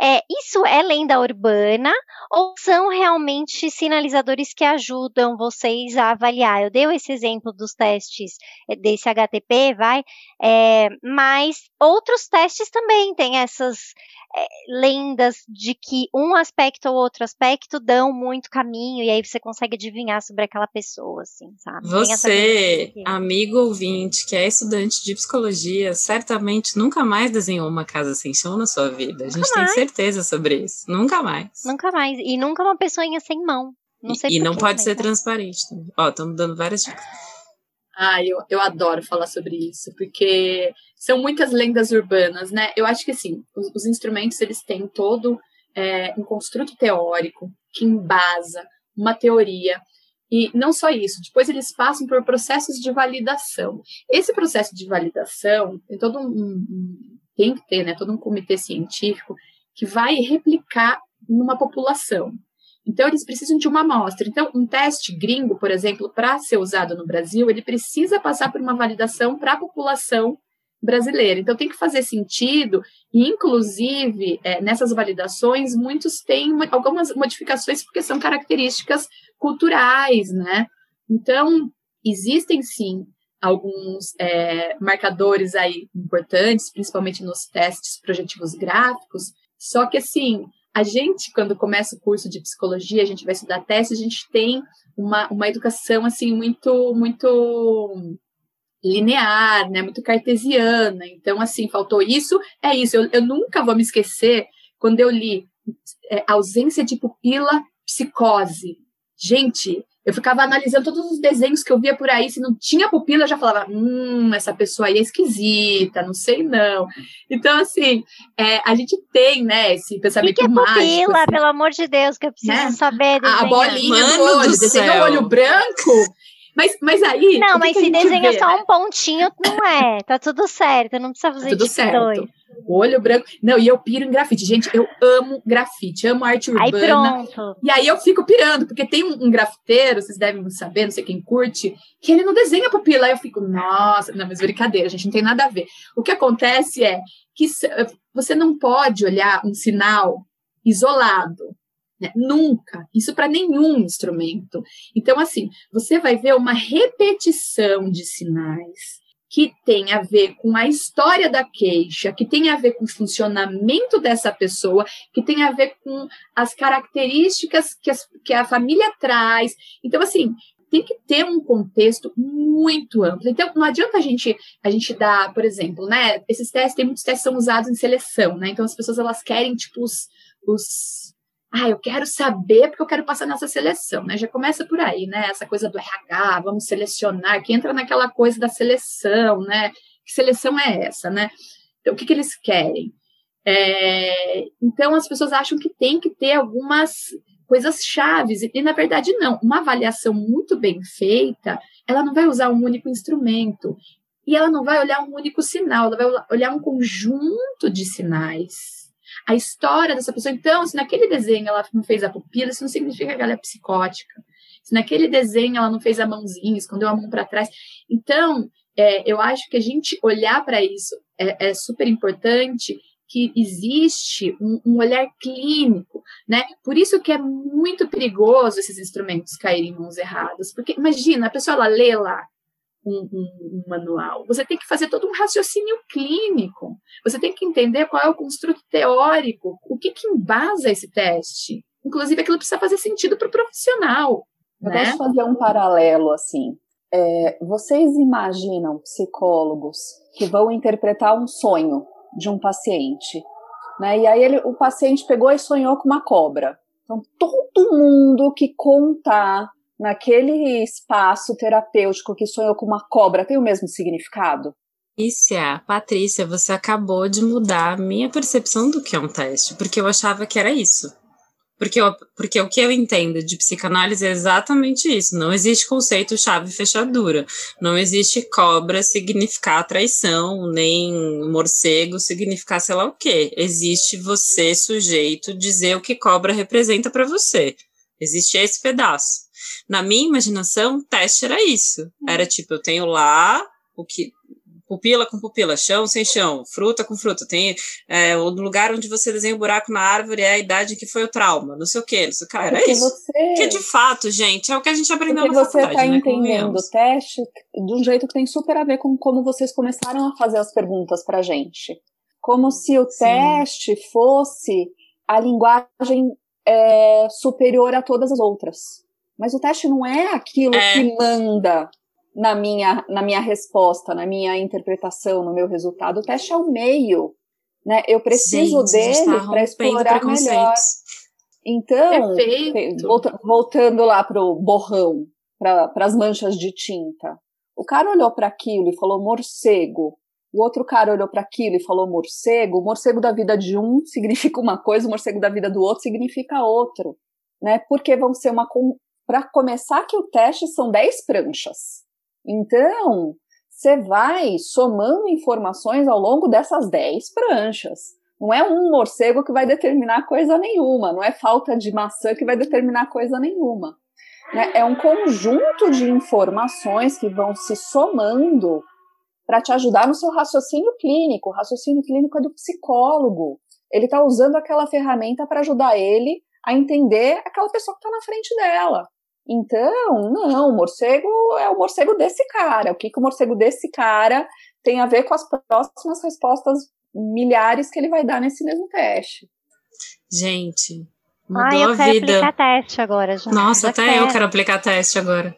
É, isso é lenda urbana ou são realmente sinalizadores que ajudam vocês a avaliar? Eu dei esse exemplo dos testes é, desse HTP, vai, é, mas outros testes também têm essas é, lendas de que um aspecto ou outro aspecto dão muito caminho e aí você consegue adivinhar sobre aquela pessoa, assim, sabe? Você, amigo ouvinte, que é estudante de psicologia, certamente nunca mais desenhou uma casa sem chão na sua vida. A gente tem certeza sobre isso. Nunca mais. Nunca mais. E nunca uma pessoinha sem mão. Não sei e, e não pode ser transparente. Ó, estamos dando várias dicas. Ah, eu, eu adoro falar sobre isso, porque são muitas lendas urbanas, né? Eu acho que, assim, os, os instrumentos, eles têm todo é, um construto teórico que embasa uma teoria. E não só isso, depois eles passam por processos de validação. Esse processo de validação tem todo um, um tem que ter, né, todo um comitê científico que vai replicar numa população. Então, eles precisam de uma amostra. Então, um teste gringo, por exemplo, para ser usado no Brasil, ele precisa passar por uma validação para a população brasileira. Então, tem que fazer sentido, e, inclusive, é, nessas validações, muitos têm algumas modificações porque são características culturais, né? Então, existem sim alguns é, marcadores aí importantes, principalmente nos testes projetivos gráficos, só que, assim, a gente, quando começa o curso de psicologia, a gente vai estudar teste, a gente tem uma, uma educação, assim, muito, muito linear, né, muito cartesiana. Então, assim, faltou isso, é isso. Eu, eu nunca vou me esquecer quando eu li é, ausência de pupila, psicose. Gente, eu ficava analisando todos os desenhos que eu via por aí, se não tinha pupila, eu já falava, hum, essa pessoa aí é esquisita, não sei não. Então, assim, é, a gente tem, né, esse pensamento que que é mágico. pupila, assim, pelo amor de Deus, que eu preciso né? saber desenhar. A bolinha Mano do olho, desenhar o olho branco, mas, mas aí. Não, mas se desenha vê, só né? um pontinho, não é. Tá tudo certo. Não precisa fazer Tá tudo tipo certo. dois. Olho branco. Não, e eu piro em grafite. Gente, eu amo grafite, amo arte Aí urbana. pronto. E aí eu fico pirando, porque tem um, um grafiteiro, vocês devem saber, não sei quem curte, que ele não desenha pupila. Aí eu fico, nossa, não, mas brincadeira, gente, não tem nada a ver. O que acontece é que se- você não pode olhar um sinal isolado. né? Nunca. Isso para nenhum instrumento. Então, assim, você vai ver uma repetição de sinais que tem a ver com a história da queixa, que tem a ver com o funcionamento dessa pessoa, que tem a ver com as características que, as- que a família traz. Então, assim, tem que ter um contexto muito amplo. Então, não adianta a gente a gente dar, por exemplo, né? Esses testes, tem muitos testes que são usados em seleção, né? Então, as pessoas elas querem, tipo, os, os ah, eu quero saber porque eu quero passar nessa seleção, né? Já começa por aí, né? Essa coisa do RH, vamos selecionar, que entra naquela coisa da seleção, né? Que seleção é essa, né? Então, o que, que eles querem? É, então, as pessoas acham que tem que ter algumas coisas chaves, e, e na verdade não. Uma avaliação muito bem feita, ela não vai usar um único instrumento, e ela não vai olhar um único sinal, ela vai olhar um conjunto de sinais a história dessa pessoa. Então, se naquele desenho ela não fez a pupila, isso não significa que ela é psicótica. Se naquele desenho ela não fez a mãozinha, escondeu a mão para trás. Então, é, eu acho que a gente olhar para isso é, é, super importante que existe um, um, olhar clínico, né? Por isso que é muito perigoso esses instrumentos caírem em mãos erradas, porque imagina, a pessoa ela lê lá um, um, um, manual. Você tem que fazer todo um raciocínio clínico. Você tem que entender qual é o construto teórico, o que, que embasa esse teste. Inclusive, aquilo precisa fazer sentido para o profissional. Eu né? posso fazer um paralelo assim. É, vocês imaginam psicólogos que vão interpretar um sonho de um paciente, né? E aí ele, o paciente pegou e sonhou com uma cobra. Então, todo mundo que contar naquele espaço terapêutico que sonhou com uma cobra tem o mesmo significado? Patrícia, Patrícia, você acabou de mudar a minha percepção do que é um teste, porque eu achava que era isso. Porque, eu, porque o que eu entendo de psicanálise é exatamente isso. Não existe conceito chave fechadura. Não existe cobra significar traição, nem morcego significar sei lá o quê. Existe você, sujeito, dizer o que cobra representa para você. Existe esse pedaço. Na minha imaginação, teste era isso. Hum. Era tipo, eu tenho lá o que pupila com pupila, chão sem chão, fruta com fruta. Tem é, o lugar onde você desenha o um buraco na árvore é a idade que foi o trauma, não sei o quê, não sei o que. Era Porque isso. Você... Que de fato, gente, é o que a gente aprendeu Porque na faculdade. Você está né, entendendo o teste de um jeito que tem super a ver com como vocês começaram a fazer as perguntas pra gente. Como se o Sim. teste fosse a linguagem é, superior a todas as outras. Mas o teste não é aquilo é. que manda na minha, na minha resposta, na minha interpretação, no meu resultado. O teste é o meio. Né? Eu preciso Gente, dele para explorar melhor. Então, voltando lá para o borrão, para as manchas de tinta. O cara olhou para aquilo e falou morcego. O outro cara olhou para aquilo e falou morcego. O morcego da vida de um significa uma coisa, o morcego da vida do outro significa outro. Né? Porque vão ser uma, para começar que o teste são 10 pranchas. Então, você vai somando informações ao longo dessas 10 pranchas. Não é um morcego que vai determinar coisa nenhuma, não é falta de maçã que vai determinar coisa nenhuma. Né? É um conjunto de informações que vão se somando para te ajudar no seu raciocínio clínico. O raciocínio clínico é do psicólogo. Ele está usando aquela ferramenta para ajudar ele a entender aquela pessoa que está na frente dela. Então, não, o morcego é o morcego desse cara. O que, que o morcego desse cara tem a ver com as próximas respostas milhares que ele vai dar nesse mesmo teste? Gente, mudou Ai, eu a quero vida. aplicar teste agora, já. Nossa, já até quero. eu quero aplicar teste agora.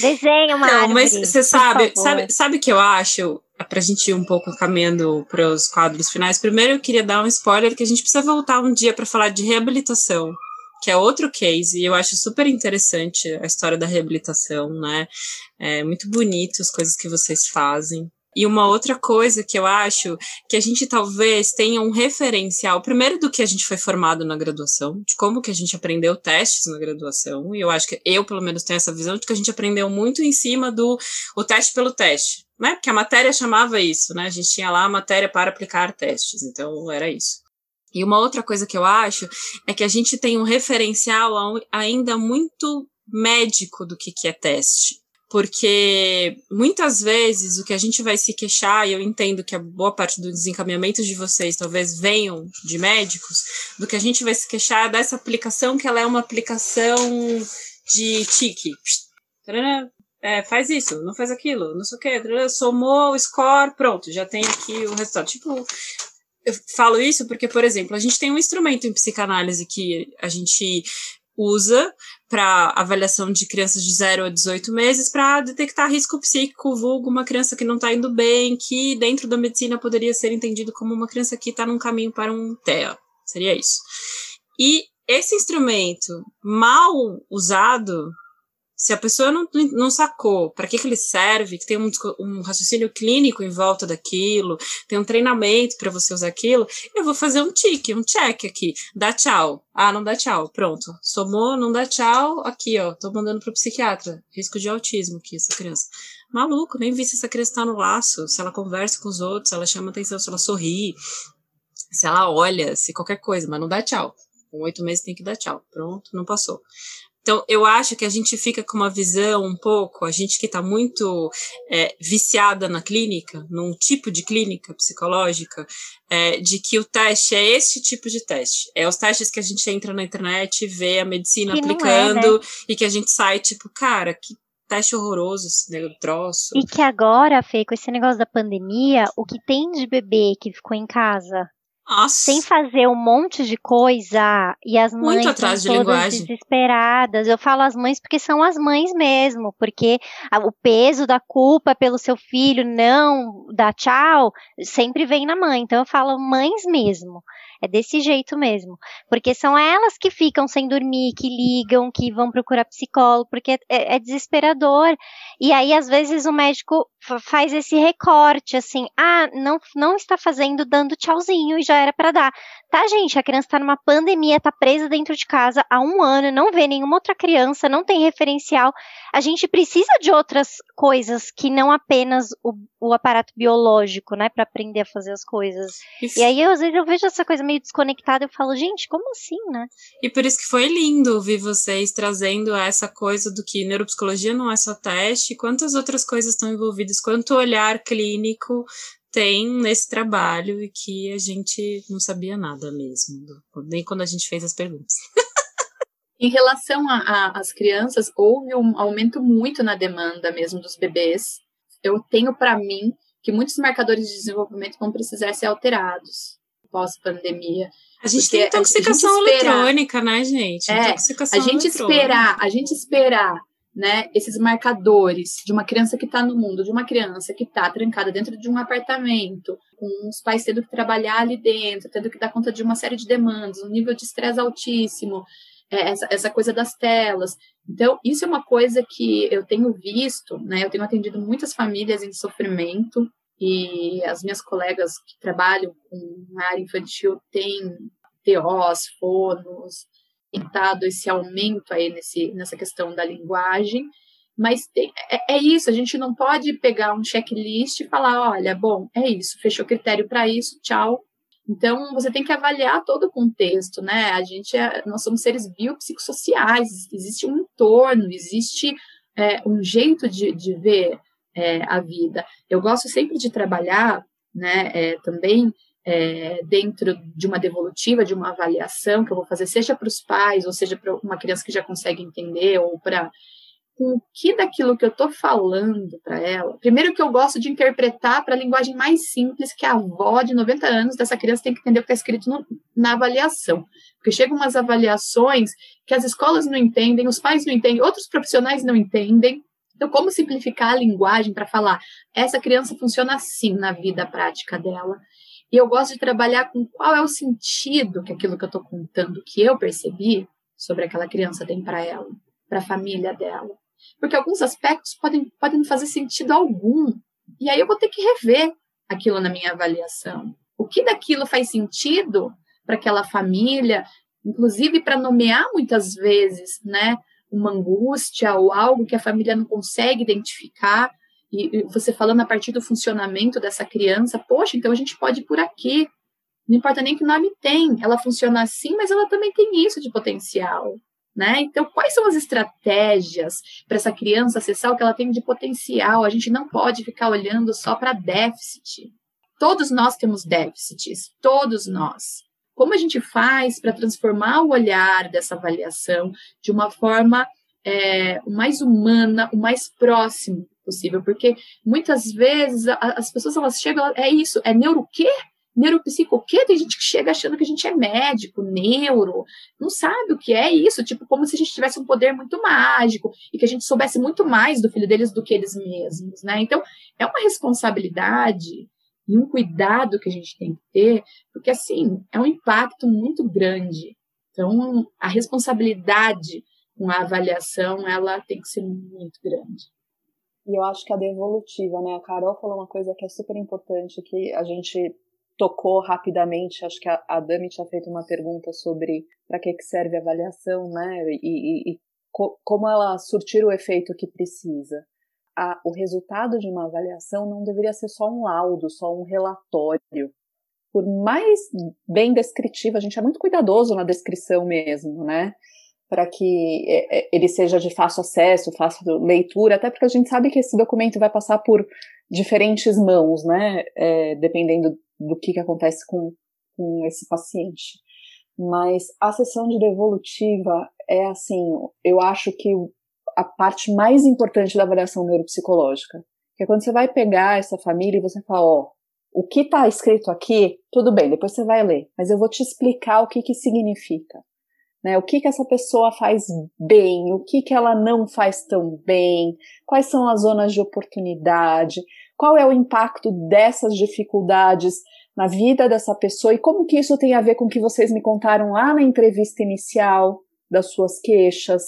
Desenha uma Não, árvore, mas você sabe, favor. sabe, sabe o que eu acho? Pra gente ir um pouco caminhando para os quadros finais. Primeiro, eu queria dar um spoiler que a gente precisa voltar um dia para falar de reabilitação que é outro case, e eu acho super interessante a história da reabilitação, né? É muito bonito as coisas que vocês fazem. E uma outra coisa que eu acho que a gente talvez tenha um referencial, primeiro do que a gente foi formado na graduação, de como que a gente aprendeu testes na graduação, e eu acho que eu, pelo menos, tenho essa visão de que a gente aprendeu muito em cima do o teste pelo teste, né? Porque a matéria chamava isso, né? A gente tinha lá a matéria para aplicar testes, então era isso. E uma outra coisa que eu acho é que a gente tem um referencial ainda muito médico do que, que é teste. Porque muitas vezes o que a gente vai se queixar, e eu entendo que a boa parte dos encaminhamentos de vocês talvez venham de médicos, do que a gente vai se queixar é dessa aplicação que ela é uma aplicação de tique. É, faz isso, não faz aquilo, não sei o que, somou o score, pronto, já tem aqui o resultado. Tipo, eu falo isso porque, por exemplo, a gente tem um instrumento em psicanálise que a gente usa para avaliação de crianças de 0 a 18 meses para detectar risco psíquico, vulgo uma criança que não está indo bem, que dentro da medicina poderia ser entendido como uma criança que está num caminho para um TEA. Seria isso. E esse instrumento mal usado, se a pessoa não, não sacou para que, que ele serve, que tem um, um, raciocínio clínico em volta daquilo, tem um treinamento para você usar aquilo, eu vou fazer um tique, um check aqui. Dá tchau. Ah, não dá tchau. Pronto. Somou, não dá tchau. Aqui, ó. Tô mandando pro psiquiatra. Risco de autismo aqui, essa criança. Maluco, nem vi se essa criança tá no laço, se ela conversa com os outros, se ela chama atenção, se ela sorri, se ela olha, se qualquer coisa, mas não dá tchau. Com oito meses tem que dar tchau. Pronto, não passou. Então, eu acho que a gente fica com uma visão um pouco, a gente que está muito é, viciada na clínica, num tipo de clínica psicológica, é, de que o teste é esse tipo de teste. É os testes que a gente entra na internet e vê a medicina que aplicando é, né? e que a gente sai tipo, cara, que teste horroroso esse troço. E que agora, Fê, com esse negócio da pandemia, o que tem de bebê que ficou em casa nossa. sem fazer um monte de coisa e as mães Muito atrás de linguagem. desesperadas. Eu falo as mães porque são as mães mesmo, porque o peso da culpa pelo seu filho não dar tchau sempre vem na mãe. Então eu falo mães mesmo. É desse jeito mesmo. Porque são elas que ficam sem dormir, que ligam, que vão procurar psicólogo, porque é, é desesperador. E aí, às vezes, o médico faz esse recorte, assim, ah, não, não está fazendo, dando tchauzinho e já era para dar. Tá, gente, a criança está numa pandemia, está presa dentro de casa há um ano, não vê nenhuma outra criança, não tem referencial. A gente precisa de outras coisas que não apenas o, o aparato biológico, né, para aprender a fazer as coisas. Isso. E aí, às vezes, eu vejo essa coisa meio desconectada, eu falo, gente, como assim, né? E por isso que foi lindo ouvir vocês trazendo essa coisa do que neuropsicologia não é só teste, quantas outras coisas estão envolvidas, quanto olhar clínico tem nesse trabalho e que a gente não sabia nada mesmo, nem quando a gente fez as perguntas. Em relação às crianças, houve um aumento muito na demanda mesmo dos bebês. Eu tenho para mim que muitos marcadores de desenvolvimento vão precisar ser alterados pós-pandemia. A gente tem intoxicação gente esperar, eletrônica, né, gente? É, a gente esperar, a gente esperar, né, esses marcadores de uma criança que está no mundo, de uma criança que está trancada dentro de um apartamento, com os pais tendo que trabalhar ali dentro, tendo que dar conta de uma série de demandas, um nível de estresse altíssimo, essa, essa coisa das telas. Então, isso é uma coisa que eu tenho visto, né? Eu tenho atendido muitas famílias em sofrimento, e as minhas colegas que trabalham com área infantil têm TOs, fonos, tentado esse aumento aí nesse, nessa questão da linguagem, mas tem, é, é, isso, a gente não pode pegar um checklist e falar, olha, bom, é isso, fechou critério para isso, tchau. Então, você tem que avaliar todo o contexto, né? A gente, é, nós somos seres biopsicossociais, existe um entorno, existe é, um jeito de, de ver é, a vida. Eu gosto sempre de trabalhar, né, é, também é, dentro de uma devolutiva, de uma avaliação que eu vou fazer, seja para os pais, ou seja para uma criança que já consegue entender, ou para com o que daquilo que eu estou falando para ela. Primeiro que eu gosto de interpretar para a linguagem mais simples que a avó de 90 anos dessa criança tem que entender o que está escrito no, na avaliação. Porque chegam umas avaliações que as escolas não entendem, os pais não entendem, outros profissionais não entendem, então, como simplificar a linguagem para falar essa criança funciona assim na vida prática dela? E eu gosto de trabalhar com qual é o sentido que aquilo que eu estou contando, que eu percebi sobre aquela criança tem para ela, para a família dela. Porque alguns aspectos podem, podem não fazer sentido algum. E aí eu vou ter que rever aquilo na minha avaliação. O que daquilo faz sentido para aquela família, inclusive para nomear muitas vezes, né, uma angústia ou algo que a família não consegue identificar, e você falando a partir do funcionamento dessa criança, poxa, então a gente pode ir por aqui. Não importa nem que nome tem, ela funciona assim, mas ela também tem isso de potencial. Né? Então, quais são as estratégias para essa criança acessar o que ela tem de potencial? A gente não pode ficar olhando só para déficit. Todos nós temos déficits, todos nós. Como a gente faz para transformar o olhar dessa avaliação de uma forma é, o mais humana, o mais próximo possível? Porque muitas vezes as pessoas elas chegam, é isso, é neuro quê? Neuropsico o quê? Tem gente que chega achando que a gente é médico, neuro, não sabe o que é isso, tipo, como se a gente tivesse um poder muito mágico e que a gente soubesse muito mais do filho deles do que eles mesmos, né? Então, é uma responsabilidade e um cuidado que a gente tem que ter, porque assim, é um impacto muito grande Então, a responsabilidade com a avaliação, ela tem que ser muito grande. E eu acho que a devolutiva, né? A Carol falou uma coisa que é super importante, que a gente tocou rapidamente, acho que a, a Dami tinha feito uma pergunta sobre para que, que serve a avaliação, né? E, e, e co, como ela surtir o efeito que precisa. A, o resultado de uma avaliação não deveria ser só um laudo, só um relatório. Por mais bem descritivo, a gente é muito cuidadoso na descrição mesmo, né? Para que é, é, ele seja de fácil acesso, fácil leitura, até porque a gente sabe que esse documento vai passar por diferentes mãos, né? É, dependendo do que, que acontece com, com esse paciente. Mas a sessão de devolutiva é assim, eu acho que a parte mais importante da avaliação neuropsicológica. Que é quando você vai pegar essa família e você fala, ó, o que está escrito aqui, tudo bem, depois você vai ler, mas eu vou te explicar o que que significa. Né, o que que essa pessoa faz bem, o que que ela não faz tão bem, quais são as zonas de oportunidade, qual é o impacto dessas dificuldades na vida dessa pessoa e como que isso tem a ver com o que vocês me contaram lá na entrevista inicial das suas queixas,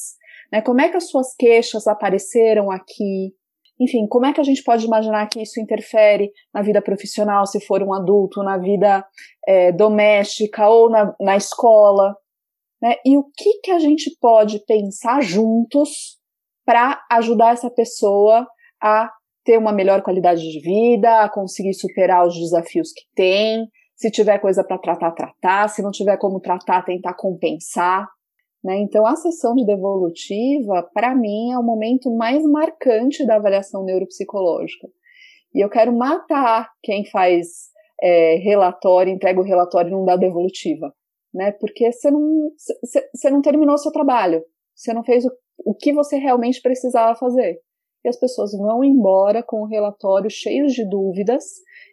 né? Como é que as suas queixas apareceram aqui? Enfim, como é que a gente pode imaginar que isso interfere na vida profissional, se for um adulto, na vida é, doméstica ou na, na escola? Né? E o que, que a gente pode pensar juntos para ajudar essa pessoa a ter uma melhor qualidade de vida, conseguir superar os desafios que tem. Se tiver coisa para tratar, tratar. Se não tiver como tratar, tentar compensar. Né? Então, a sessão de devolutiva, para mim, é o momento mais marcante da avaliação neuropsicológica. E eu quero matar quem faz é, relatório, entrega o relatório e não dá devolutiva. Né? Porque você não, você não terminou seu trabalho. Você não fez o, o que você realmente precisava fazer e as pessoas vão embora com o relatório cheios de dúvidas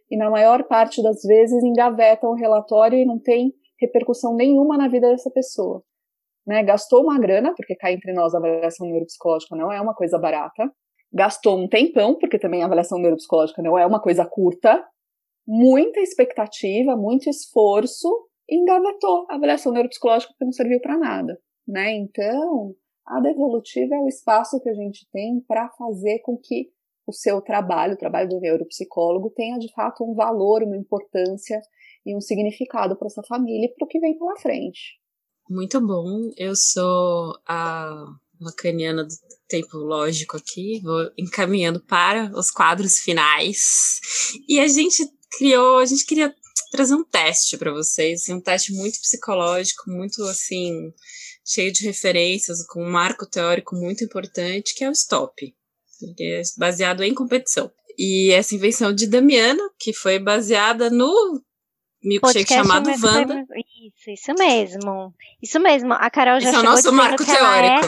e na maior parte das vezes engavetam o relatório e não tem repercussão nenhuma na vida dessa pessoa. Né? Gastou uma grana, porque cá entre nós a avaliação neuropsicológica não é uma coisa barata. Gastou um tempão, porque também a avaliação neuropsicológica não é uma coisa curta. Muita expectativa, muito esforço, e engavetou a avaliação neuropsicológica porque não serviu para nada. Né? Então, a devolutiva é o espaço que a gente tem para fazer com que o seu trabalho, o trabalho do neuropsicólogo, tenha de fato um valor, uma importância e um significado para essa família e para o que vem pela frente. Muito bom. Eu sou a lacaniana do tempo lógico aqui, vou encaminhando para os quadros finais. E a gente criou, a gente queria trazer um teste para vocês, um teste muito psicológico, muito assim, cheio de referências, com um marco teórico muito importante, que é o stop. Ele é baseado em competição. E essa invenção de Damiano, que foi baseada no milkshake chamado Wanda. Isso, isso mesmo. Isso mesmo. A Carol já Esse chegou é o nosso marco teórico.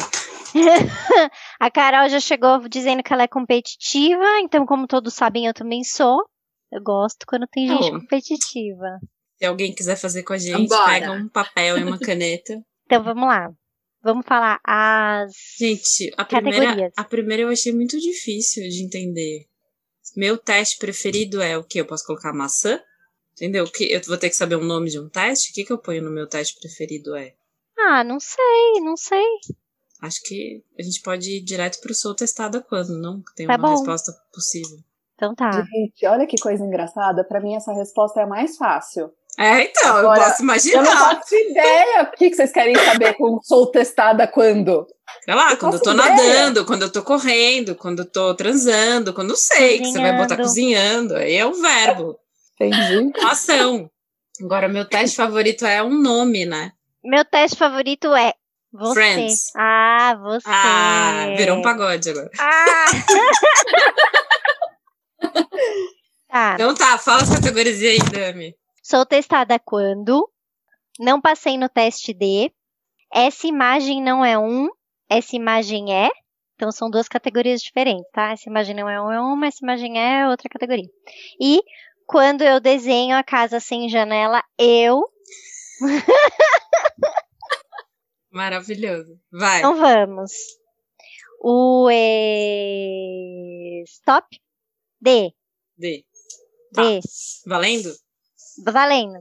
É... a Carol já chegou dizendo que ela é competitiva, então, como todos sabem, eu também sou. Eu gosto quando tem gente oh. competitiva. Se alguém quiser fazer com a gente, Vambora. pega um papel e uma caneta. Então vamos lá. Vamos falar as. Gente, a primeira, a primeira eu achei muito difícil de entender. Meu teste preferido é o que? Eu posso colocar maçã? Entendeu? Que eu vou ter que saber o nome de um teste? O que, que eu ponho no meu teste preferido é? Ah, não sei, não sei. Acho que a gente pode ir direto pro sou testado quando, não? Tem tá uma bom. resposta possível. Então tá. Gente, olha que coisa engraçada. Para mim, essa resposta é a mais fácil. É, então, Agora, eu posso imaginar. Eu não faço ideia. O que, vocês querem saber com sou testada quando? Sei lá, eu quando eu tô ideia. nadando, quando eu tô correndo, quando eu tô transando, quando eu sei que você vai botar cozinhando. Aí é o verbo. Entendi. Ação. Agora, meu teste favorito é um nome, né? Meu teste favorito é você. Friends. Ah, você. Ah, virou um pagode agora. Ah! tá. Então tá, fala as categorias aí, Dami. Sou testada quando? Não passei no teste D. Essa imagem não é um, essa imagem é. Então são duas categorias diferentes, tá? Essa imagem não é um, é uma, essa imagem é outra categoria. E quando eu desenho a casa sem janela, eu. Maravilhoso. Vai. Então vamos. O e... stop. D. D. Tá. D. Valendo? Valendo.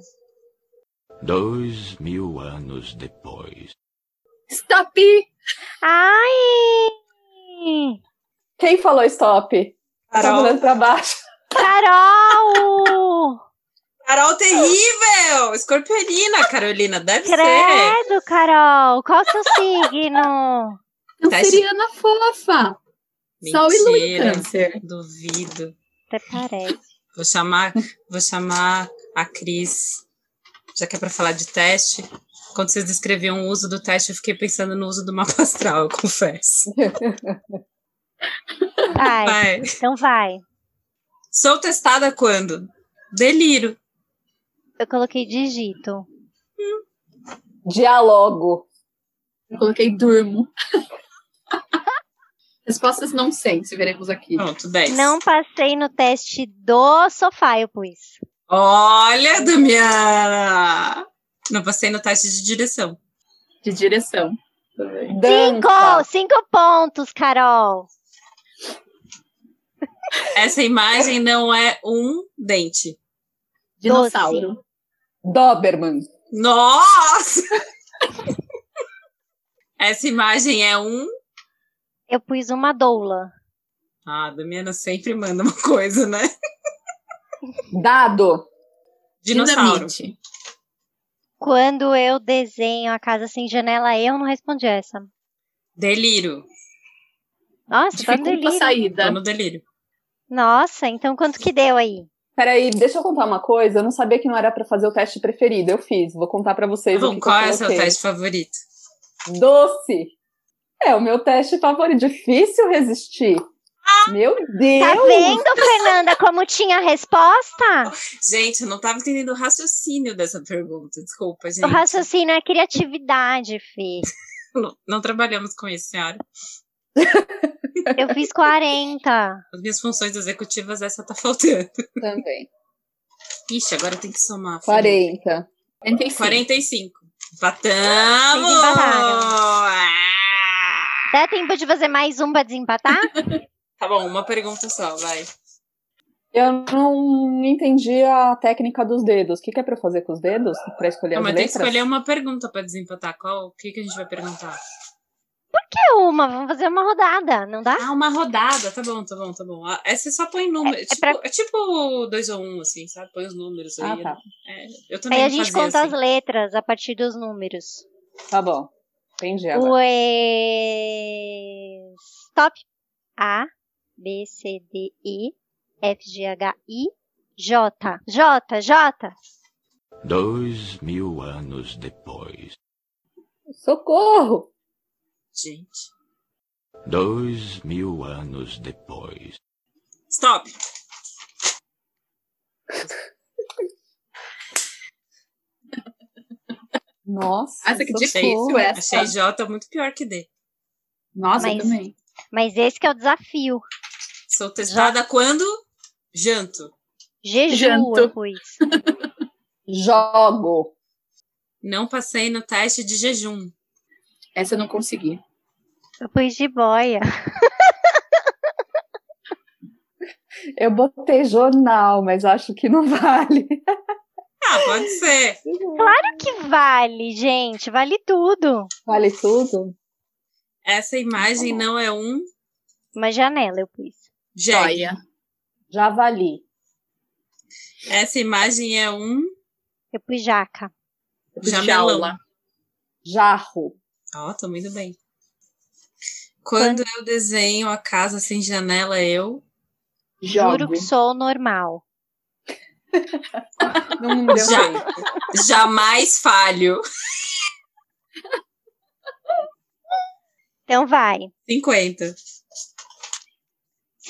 Dois mil anos depois. Stop! Ai! Quem falou stop? Tá Carol. olhando pra baixo. Carol! Carol terrível! Escorpionina, Carolina, deve ser. Credo, Carol! Qual o seu signo? Canceriana fofa. Sol e lua em Mentira. câncer. Duvido. Até parece. Vou chamar, vou chamar a Cris. Já que é pra falar de teste. Quando vocês descreviam o uso do teste, eu fiquei pensando no uso do mapa astral, eu confesso. Vai, Vai. então vai. Sou testada quando? Delírio. Eu coloquei digito. Dialogo. Eu coloquei durmo. Respostas não sei, se veremos aqui. Pronto, 10. Não passei no teste do sofá, eu pus. Olha, Damiana! Não passei no teste de direção. De direção. Cinco! Cinco pontos, Carol. Essa imagem não é um dente. Dinossauro. Doberman. Nossa! Essa imagem é um. Eu pus uma doula. Ah, a Damiana sempre manda uma coisa, né? Dado. Dinossauro. Dinamite. Quando eu desenho a casa sem janela, eu não respondi essa. Delírio. Nossa, tá no delírio. saída. Tô no delírio. Nossa, então quanto que deu aí? Peraí, deixa eu contar uma coisa. Eu não sabia que não era pra fazer o teste preferido. Eu fiz. Vou contar pra vocês o Bom, que, qual que eu é o seu teste favorito? Doce. É o meu teste favorito. Difícil resistir. Meu Tá Deus! vendo, Fernanda, como tinha a resposta? Gente, eu não tava entendendo o raciocínio dessa pergunta. Desculpa, gente. O raciocínio é criatividade, Fê. Não, não trabalhamos com isso, senhora. Eu fiz 40. As minhas funções executivas, essa tá faltando. Também. Ixi, agora tem que somar. filho. 40. 45. 45. Empatamos! Vocês empataram. Ah! Dá tempo de fazer mais um pra desempatar? Tá bom, uma pergunta só, vai. Eu não entendi a técnica dos dedos. O que, que é pra eu fazer com os dedos? Pra escolher Não, as mas tem que letras? escolher uma pergunta pra desempatar. Qual? O que, que a gente vai perguntar? Que uma, vamos fazer uma rodada, não dá? Ah, uma rodada. Tá bom, tá bom, tá bom. Ah, Essa só põe número. É, tipo, pra- é tipo dois ou um, assim, sabe? Põe os números aí. Ah, tá. É, eu também Aí a gente conta assim. as letras a partir dos números. Tá bom. Entendi agora. E... Stop. A, B, C, D, E, F, G, H, I, J. J, J. Dois mil anos depois. Socorro! Gente. Dois mil anos depois. Stop. Nossa. Essa que socorro. difícil, essa. Achei J muito pior que D. Nossa, eu Mas- também. Mas esse que é o desafio. Sou testada quando? Janto. Jeju, Janto. eu pus. Jogo. Não passei no teste de jejum. Essa eu não consegui. Eu pus de boia. Eu botei jornal, mas acho que não vale. Ah, pode ser. Que vale, gente. Vale tudo. Vale tudo? Essa imagem não é um Uma janela eu pus. Jegue. Joia. Javali. Essa imagem é um Eu pus jaca. jamelão. Jarro. Ó, tô muito bem. Quando eu desenho a casa sem janela, eu. Jogo. Juro que sou normal. Não deu Já. jeito. Jamais falho. Então vai. 50.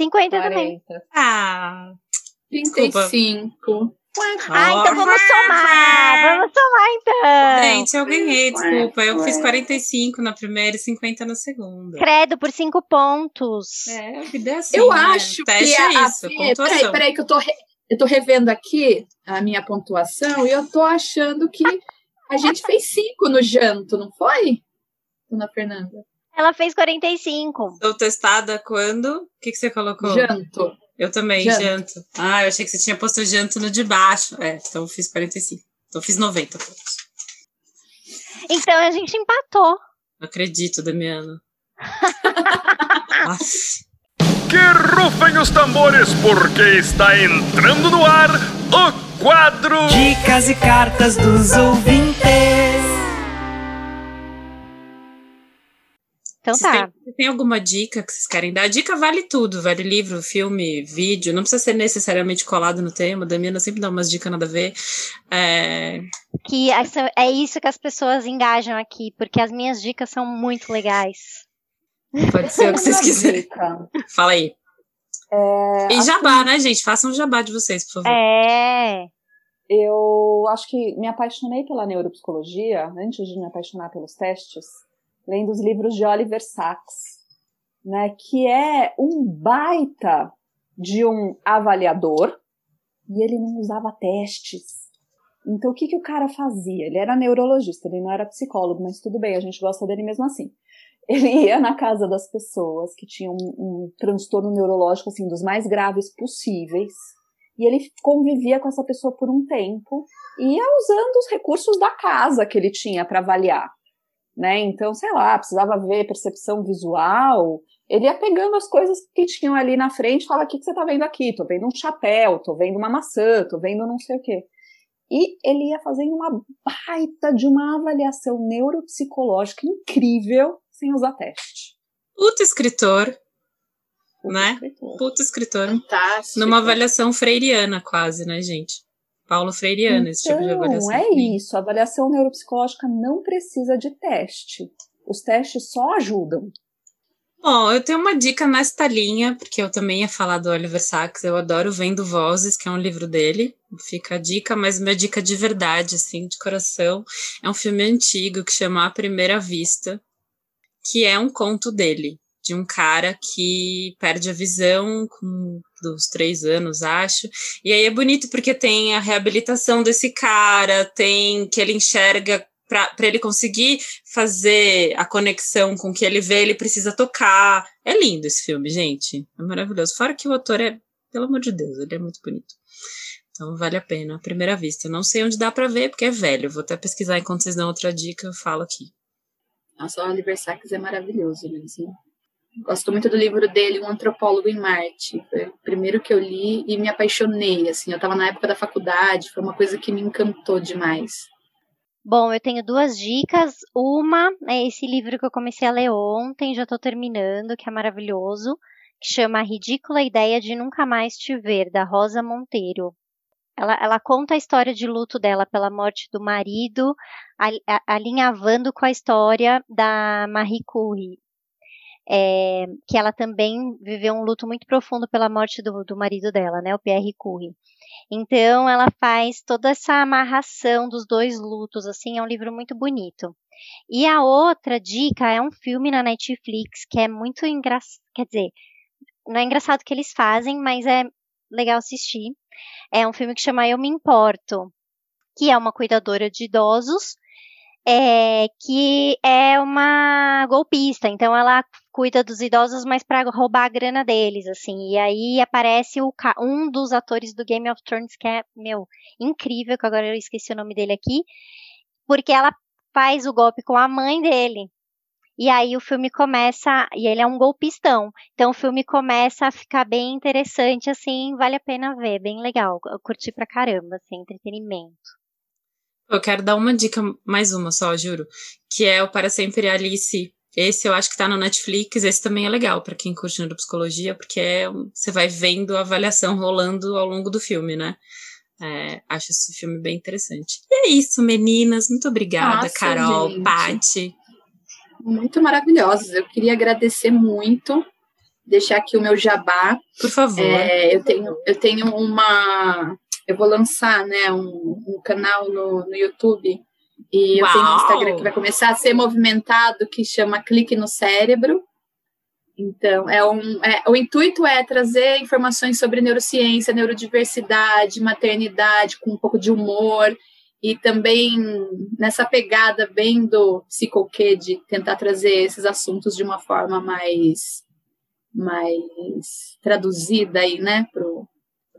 50 também. 40. Ah. 35. Ah, então vamos somar. Vamos somar então. Gente, eu ganhei, desculpa. Eu fiz 45 na primeira e 50 na segunda. Credo por 5 pontos. É, a vida é assim. Eu né? acho Teste que é isso, a peraí, peraí, que eu tô, re- eu tô revendo aqui a minha pontuação e eu tô achando que a gente fez cinco no janto, não foi? Dona Fernanda. Ela fez 45. Sou testada quando? O que, que você colocou? Janto. Eu também, Janto. janto. Ah, eu achei que você tinha posto janto no de baixo. É, então eu fiz 45. Então fiz 90 pontos. Então a gente empatou. Não acredito, Damiana. que rufem os tambores, porque está entrando no ar o quadro Dicas e Cartas dos Ouvintes. Então tá. Tem, tem, alguma dica que vocês querem dar? Dica vale tudo, vale livro, filme, vídeo, não precisa ser necessariamente colado no tema. A Damiana sempre dá umas dicas nada a ver. É... Que é isso que as pessoas engajam aqui, porque as minhas dicas são muito legais. Pode ser o que vocês quiserem. Fala aí. É, e jabá, que... né, gente? Façam um jabá de vocês, por favor. É. Eu acho que me apaixonei pela neuropsicologia antes de me apaixonar pelos testes lendo os livros de Oliver Sacks, né, que é um baita de um avaliador e ele não usava testes. Então o que, que o cara fazia? Ele era neurologista, ele não era psicólogo, mas tudo bem, a gente gosta dele mesmo assim. Ele ia na casa das pessoas que tinham um, um transtorno neurológico assim dos mais graves possíveis e ele convivia com essa pessoa por um tempo e ia usando os recursos da casa que ele tinha para avaliar né? Então, sei lá, precisava ver percepção visual. Ele ia pegando as coisas que tinham ali na frente e fala: o que, que você tá vendo aqui? Tô vendo um chapéu, tô vendo uma maçã, tô vendo não sei o quê. E ele ia fazendo uma baita de uma avaliação neuropsicológica incrível sem usar teste. Puta escritor, Puta né? Escritor. Puta escritor. Fantástico. Numa avaliação freiriana, quase, né, gente? Paulo Freireano, então, esse tipo de então, avaliação. é isso. A avaliação neuropsicológica não precisa de teste. Os testes só ajudam. Bom, eu tenho uma dica nesta linha, porque eu também ia falar do Oliver Sacks, eu adoro Vendo Vozes, que é um livro dele, fica a dica, mas minha dica de verdade, assim, de coração, é um filme antigo que chama A Primeira Vista, que é um conto dele de um cara que perde a visão com dos três anos, acho. E aí é bonito porque tem a reabilitação desse cara, tem que ele enxerga para ele conseguir fazer a conexão com o que ele vê, ele precisa tocar. É lindo esse filme, gente. É maravilhoso. Fora que o autor é, pelo amor de Deus, ele é muito bonito. Então vale a pena, à primeira vista. Não sei onde dá para ver, porque é velho. Vou até pesquisar enquanto vocês dão outra dica, eu falo aqui. Nossa, o Oliver Sacks é maravilhoso mesmo. Gosto muito do livro dele, Um Antropólogo em Marte. Foi o primeiro que eu li e me apaixonei. Assim, eu estava na época da faculdade, foi uma coisa que me encantou demais. Bom, eu tenho duas dicas. Uma é esse livro que eu comecei a ler ontem, já estou terminando, que é maravilhoso, que chama A Ridícula Ideia de Nunca Mais Te Ver, da Rosa Monteiro. Ela, ela conta a história de luto dela pela morte do marido, alinhavando com a história da Marie Curie, é, que ela também viveu um luto muito profundo pela morte do, do marido dela, né, o Pierre Curie. Então, ela faz toda essa amarração dos dois lutos, assim, é um livro muito bonito. E a outra dica é um filme na Netflix que é muito engraçado, quer dizer, não é engraçado que eles fazem, mas é legal assistir. É um filme que chama Eu Me Importo, que é uma cuidadora de idosos é, que é uma golpista, então ela cuida dos idosos, mas para roubar a grana deles, assim. E aí aparece o, um dos atores do Game of Thrones que é, meu, incrível, que agora eu esqueci o nome dele aqui, porque ela faz o golpe com a mãe dele. E aí o filme começa, e ele é um golpistão. Então o filme começa a ficar bem interessante, assim, vale a pena ver, bem legal. Eu curti pra caramba, assim, entretenimento. Eu quero dar uma dica, mais uma só, juro, que é o Para Sempre Alice. Esse eu acho que tá no Netflix, esse também é legal para quem curte neuropsicologia, porque é, você vai vendo a avaliação rolando ao longo do filme, né? É, acho esse filme bem interessante. E é isso, meninas. Muito obrigada, Nossa, Carol, gente. Pati. Muito maravilhosas. Eu queria agradecer muito, deixar aqui o meu jabá. Por favor. É, eu, tenho, eu tenho uma eu vou lançar né, um, um canal no, no YouTube e Uau. eu tenho um Instagram que vai começar a ser movimentado que chama Clique no Cérebro. Então, é um, é, o intuito é trazer informações sobre neurociência, neurodiversidade, maternidade, com um pouco de humor, e também nessa pegada bem do psicoquê de tentar trazer esses assuntos de uma forma mais, mais traduzida aí, né, para o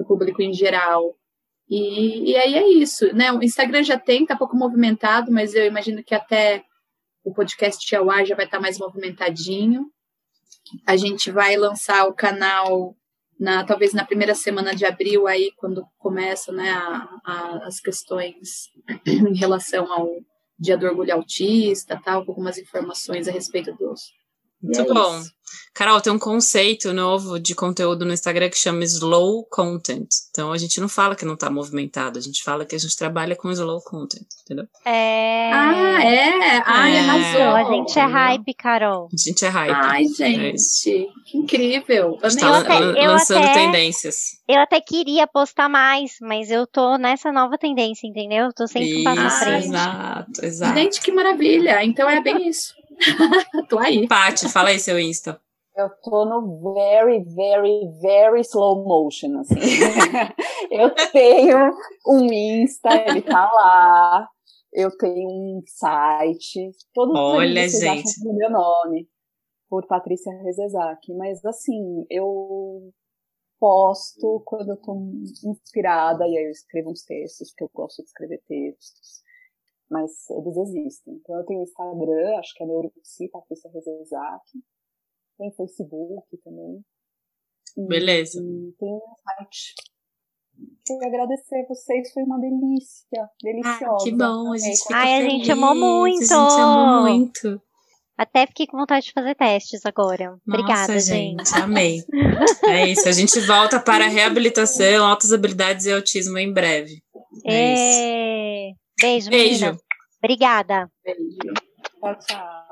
público em geral. E, e aí é isso, né? O Instagram já tem, tá pouco movimentado, mas eu imagino que até o podcast ao ar já vai estar tá mais movimentadinho. A gente vai lançar o canal na talvez na primeira semana de abril aí quando começam né, a, a, as questões em relação ao Dia do Orgulho Autista, tal, com algumas informações a respeito dos muito é bom. Isso. Carol, tem um conceito novo de conteúdo no Instagram que chama slow content. Então a gente não fala que não está movimentado, a gente fala que a gente trabalha com slow content, entendeu? É. Ah, é? Ai, é. arrasou. A gente é hype, Carol. A gente é hype. Ai, é gente, é que incrível. A gente tá até, lançando até, tendências. Eu até queria postar mais, mas eu tô nessa nova tendência, entendeu? Eu tô sempre um passo frente. Exato, exato. Gente, que maravilha. Então é bem isso. tô aí. Paty, fala aí seu Insta. Eu tô no very, very, very slow motion, assim. eu tenho um Insta, ele tá lá. Eu tenho um site. Todos Olha, gente. acham meu nome. Por Patrícia Rezezac. Mas, assim, eu posto quando eu tô inspirada e aí eu escrevo uns textos, porque eu gosto de escrever textos mas eles existem. Então eu tenho o Instagram, acho que é Neuropsi, Patrícia Rezezac. Tem Facebook também. E, Beleza. E tem o site. Queria agradecer vocês, foi uma delícia, deliciosa. Ah, que bom, a gente fica Ai, a gente amou muito. A gente amou muito. Até fiquei com vontade de fazer testes agora. Nossa, Obrigada, gente. gente. Amei. é isso. A gente volta para a reabilitação, altas habilidades e autismo em breve. É, é... isso. Beijo, Beijo. Menina. Obrigada. Beijo. Tchau, tchau.